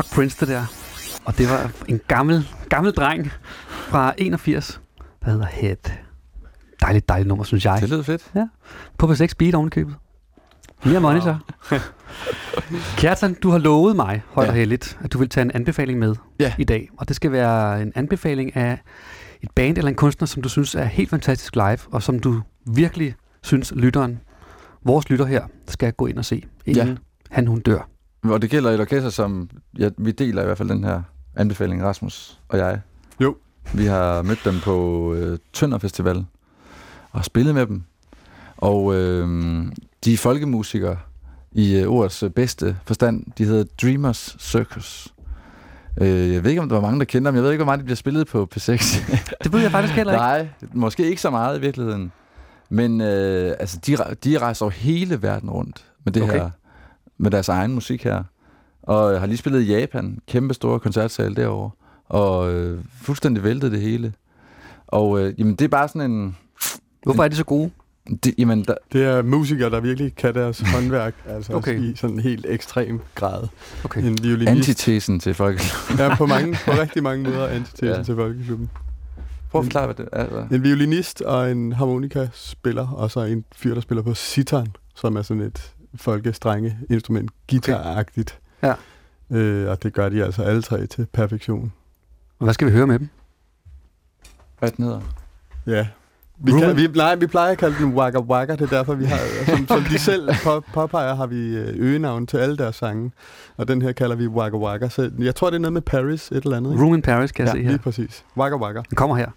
nok Prince, det der. Og det var en gammel, gammel dreng fra 81, der hedder Head. Dejligt, dejligt nummer, synes jeg. Det lyder fedt. Ja. På på 6 beat ovenikøbet. Mere monitor. Kjartan, du har lovet mig, højt og Ja. heldigt, at du vil tage en anbefaling med Ja. i dag. Og det skal være en anbefaling af et band eller en kunstner, som du synes er helt fantastisk live, og som du virkelig synes, lytteren, vores lytter her, skal gå ind og se, inden Ja. han hun dør. Og det gælder et orkester, som ja, vi deler i hvert fald den her anbefaling, Rasmus og jeg. Jo. Vi har mødt dem på øh, Tønder Festival og spillet med dem. Og øh, de er folkemusikere i øh, ordets øh, bedste forstand. De hedder Dreamers Circus. Øh, jeg ved ikke, om der var mange, der kender dem. Jeg ved ikke, hvor meget de bliver spillet på P6. Det ved jeg faktisk heller ikke. Nej, måske ikke så meget i virkeligheden. Men øh, altså, de, de rejser jo hele verden rundt med det Okay. her, med deres egen musik her. Og øh, har lige spillet i Japan, kæmpe store koncertsal derovre, og øh, fuldstændig væltet det hele. Og øh, jamen, det er bare sådan en... Hvorfor er de så gode? Det, jamen, der, Det er musikere, der virkelig kan deres håndværk, altså Okay. i sådan en helt ekstrem grad. Okay. En violinist. antitesen til folk. ja, på, mange, på rigtig mange måder antitesen Ja. ja. til folkeklubben. Prøv at forklare, hvad det er. Altså. En violinist og en harmonikaspiller, og så en fyr, der spiller på sitar, som er sådan et folkestrenge instrument, guitaragtigt. Ja. Øh, og det gør de altså alle tre til perfektion. Og hvad skal vi høre med dem? Hvad den hedder? Ja. Vi, Ruben? kan, vi, nej, vi plejer at kalde den Waka Waka, det er derfor, vi har, som, som de selv på, påpeger, har vi øh, øgenavn til alle deres sange, og den her kalder vi Waka Waka. Så jeg tror, det er noget med Paris, et eller andet. ikke? Room in Paris, kan jeg ja, se her. lige præcis. Waka Waka. Den kommer her.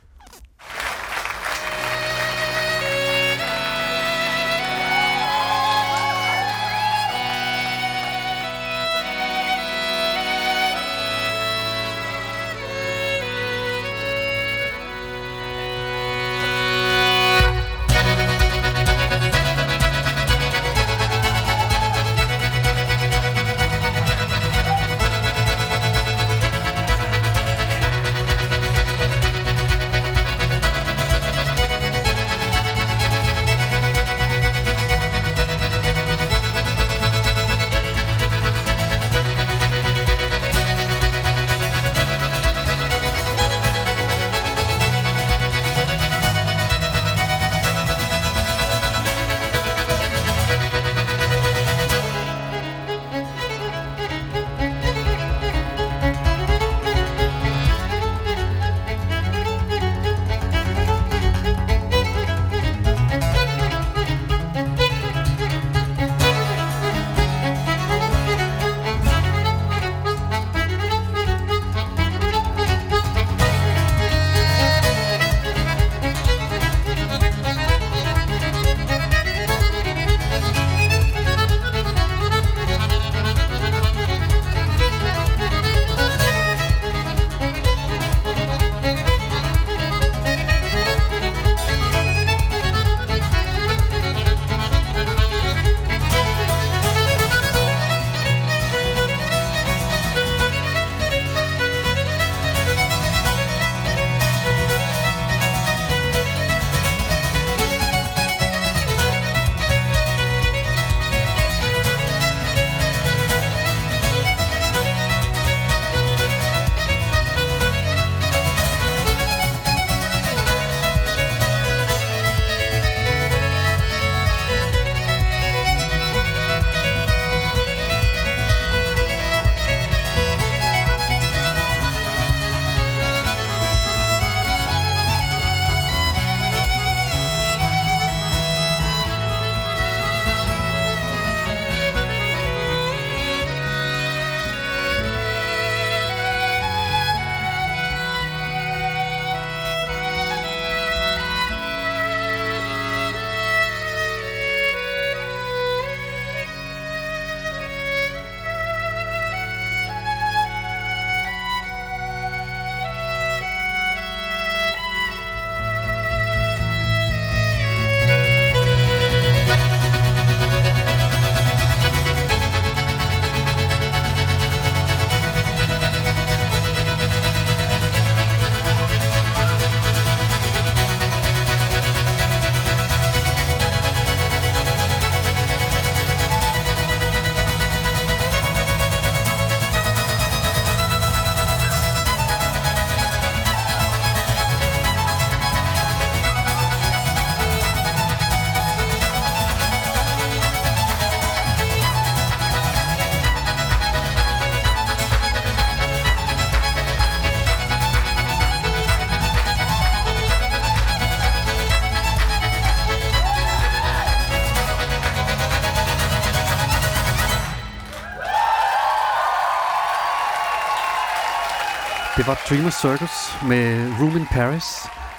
Det var Dreamer Circus med Room in Paris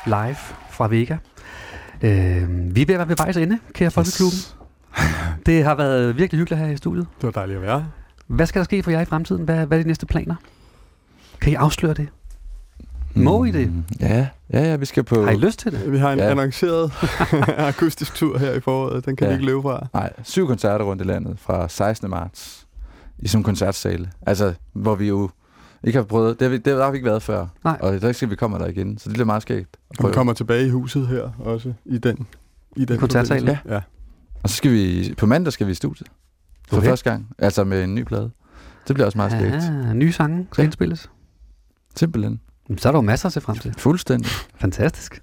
live fra Vega. Øh, vi er ved at være ved vejs ende, kære Folkeklubben. Det har været virkelig hyggeligt her i studiet. Det var dejligt at være. Hvad skal der ske for jer i fremtiden? Hvad, hvad er de næste planer? Kan I afsløre det? Må I det? Mm, Ja, ja, ja, vi skal på... Har I lyst til det? Vi har en ja. annonceret akustisk tur her i foråret. Den kan ja. vi ikke løbe fra. Nej, syv koncerter rundt i landet fra 16. marts i sådan en koncertsale. Altså, hvor vi jo ikke har prøvet... Det har vi, det har vi ikke været før. Nej. Og der skal vi kommer der igen. Så det bliver meget skægt. vi kommer tilbage i huset her også i den i den koncertsalen? forbindelse. Ja. Og så skal vi... På mandag skal vi i studiet. For Okay. første gang. Altså med en ny plade. Det bliver også meget skægt. Ah, nye sange skal Ja. indspilles. Simpelthen. Jamen, Så er der jo masser at se frem til. Fuldstændig. Fantastisk.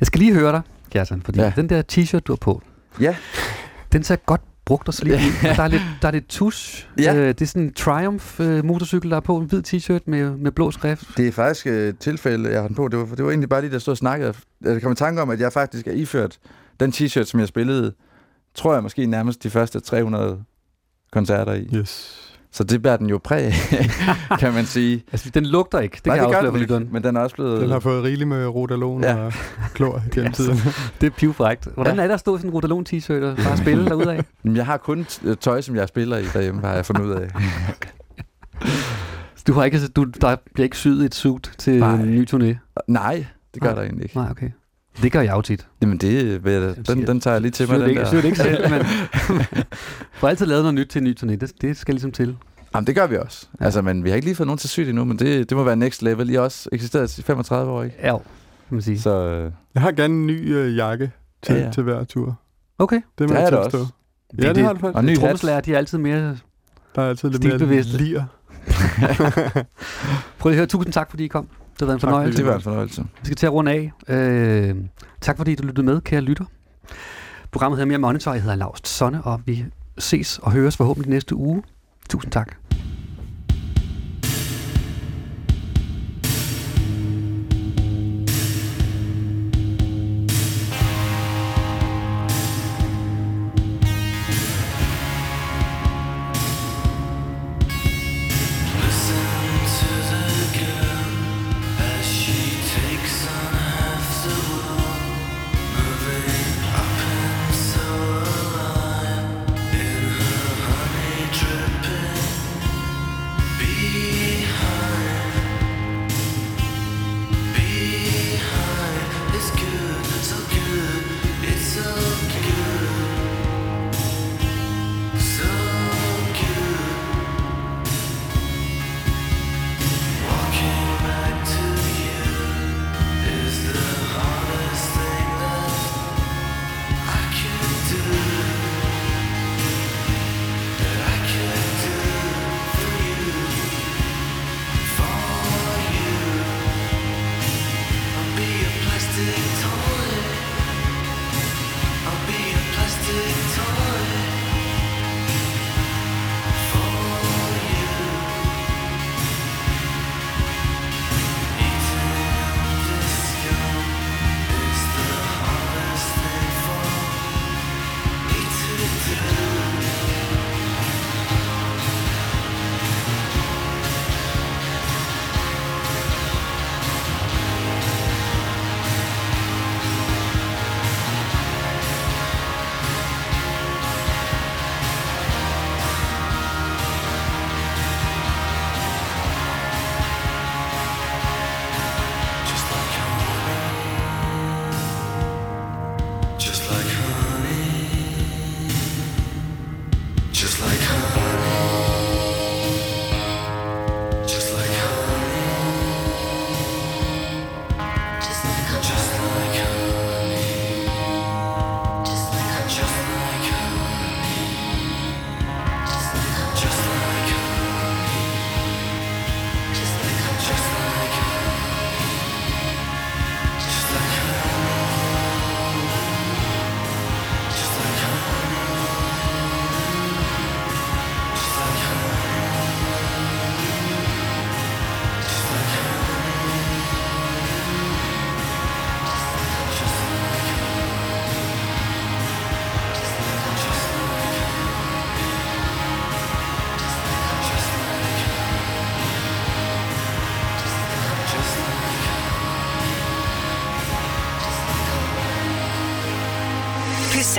Jeg skal lige høre dig, Gerson, fordi ja. Ja. den der t-shirt, du har på, Ja. den ser godt brugt og slidt ud. Der er lidt, der er lidt tusch. Ja. Øh, det er sådan en Triumph øh, motorcykel, der er på. En hvid t-shirt med, med blå skrift. Det er faktisk øh, et tilfælde, jeg har den på. Det var, det var egentlig bare lige, der stod og snakkede. Jeg kom i tanke om, at jeg faktisk er iført den t-shirt, som jeg spillede, tror jeg måske nærmest de første 300 koncerter i. Yes. Så det bærer den jo præg af, kan man sige. Altså, den lugter ikke. Det Nej, kan jeg gør afsløre den. Men den er også blevet... Den har fået rigeligt med rodalon Ja. ja. og klor gennem tiden. Det er pivfrægt. Hvordan er der at stå i sådan en Rodalon t-shirt og bare spille derudad? Jamen, Jeg har kun t- tøj, som jeg spiller i derhjemme, har jeg fundet ud af. Du har ikke, du, der bliver ikke syet et suit til Nej. en ny turné? Nej, det gør Nej. der egentlig ikke. Nej, okay. Det gør jeg jo tit. Jamen det, vil jeg, den, den tager jeg lige til mig, den ikke, der. syr det ikke selv, men får altid lavet noget nyt til en ny turné. Det, det skal ligesom til. Jamen, det gør vi også. Ja. Altså, men vi har ikke lige fået nogen til sygt endnu, men det, det må være next level. I har også eksisteret i 35 år, ikke? Ja, kan man sige. Så øh, Jeg har gerne en ny øh, jakke til, Ja, ja, til hver tur. Okay. Det Det er jeg det også. Ja, det, har det og faktisk. ny hat. Trommeslager, de er altid mere... Der er altid lidt mere lir. Prøv lige at høre. Tusind tak, fordi I kom. Det har været en Tak, fornøjelse. det var en fornøjelse. Vi skal til at runde af. Øh, tak fordi du lyttede med, kære lytter. Programmet hedder Mere Monitor. Jeg hedder Lars Sonne, og vi ses og høres forhåbentlig næste uge. Tusind tak.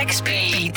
P6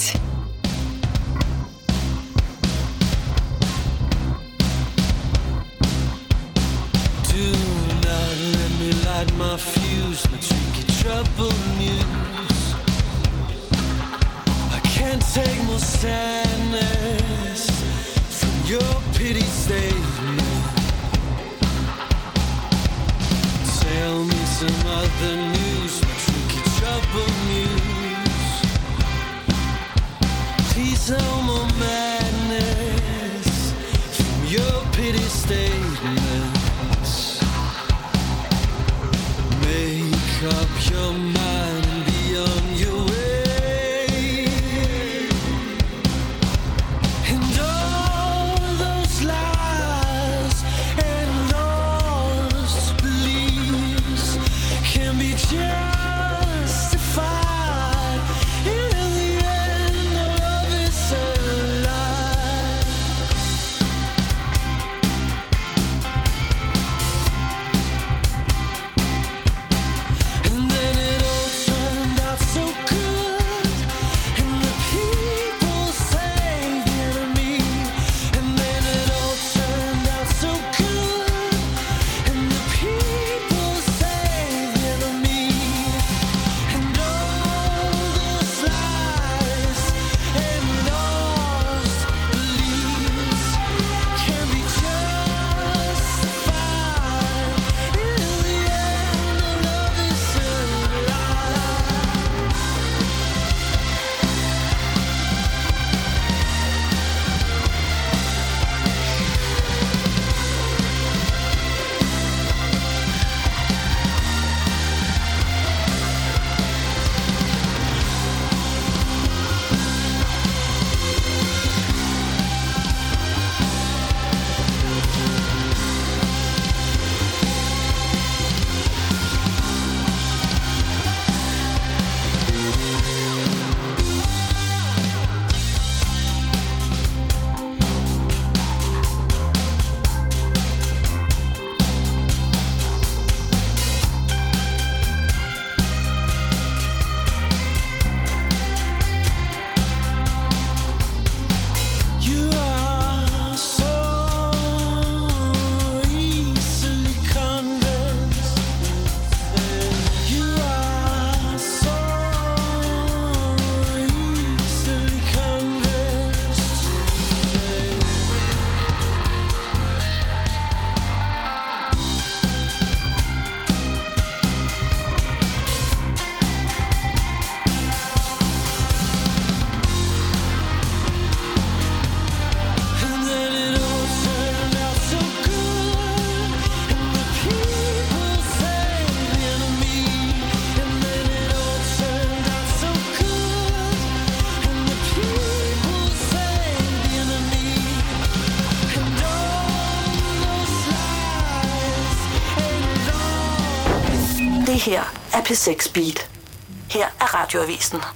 P6 Beat. Her er radioavisen.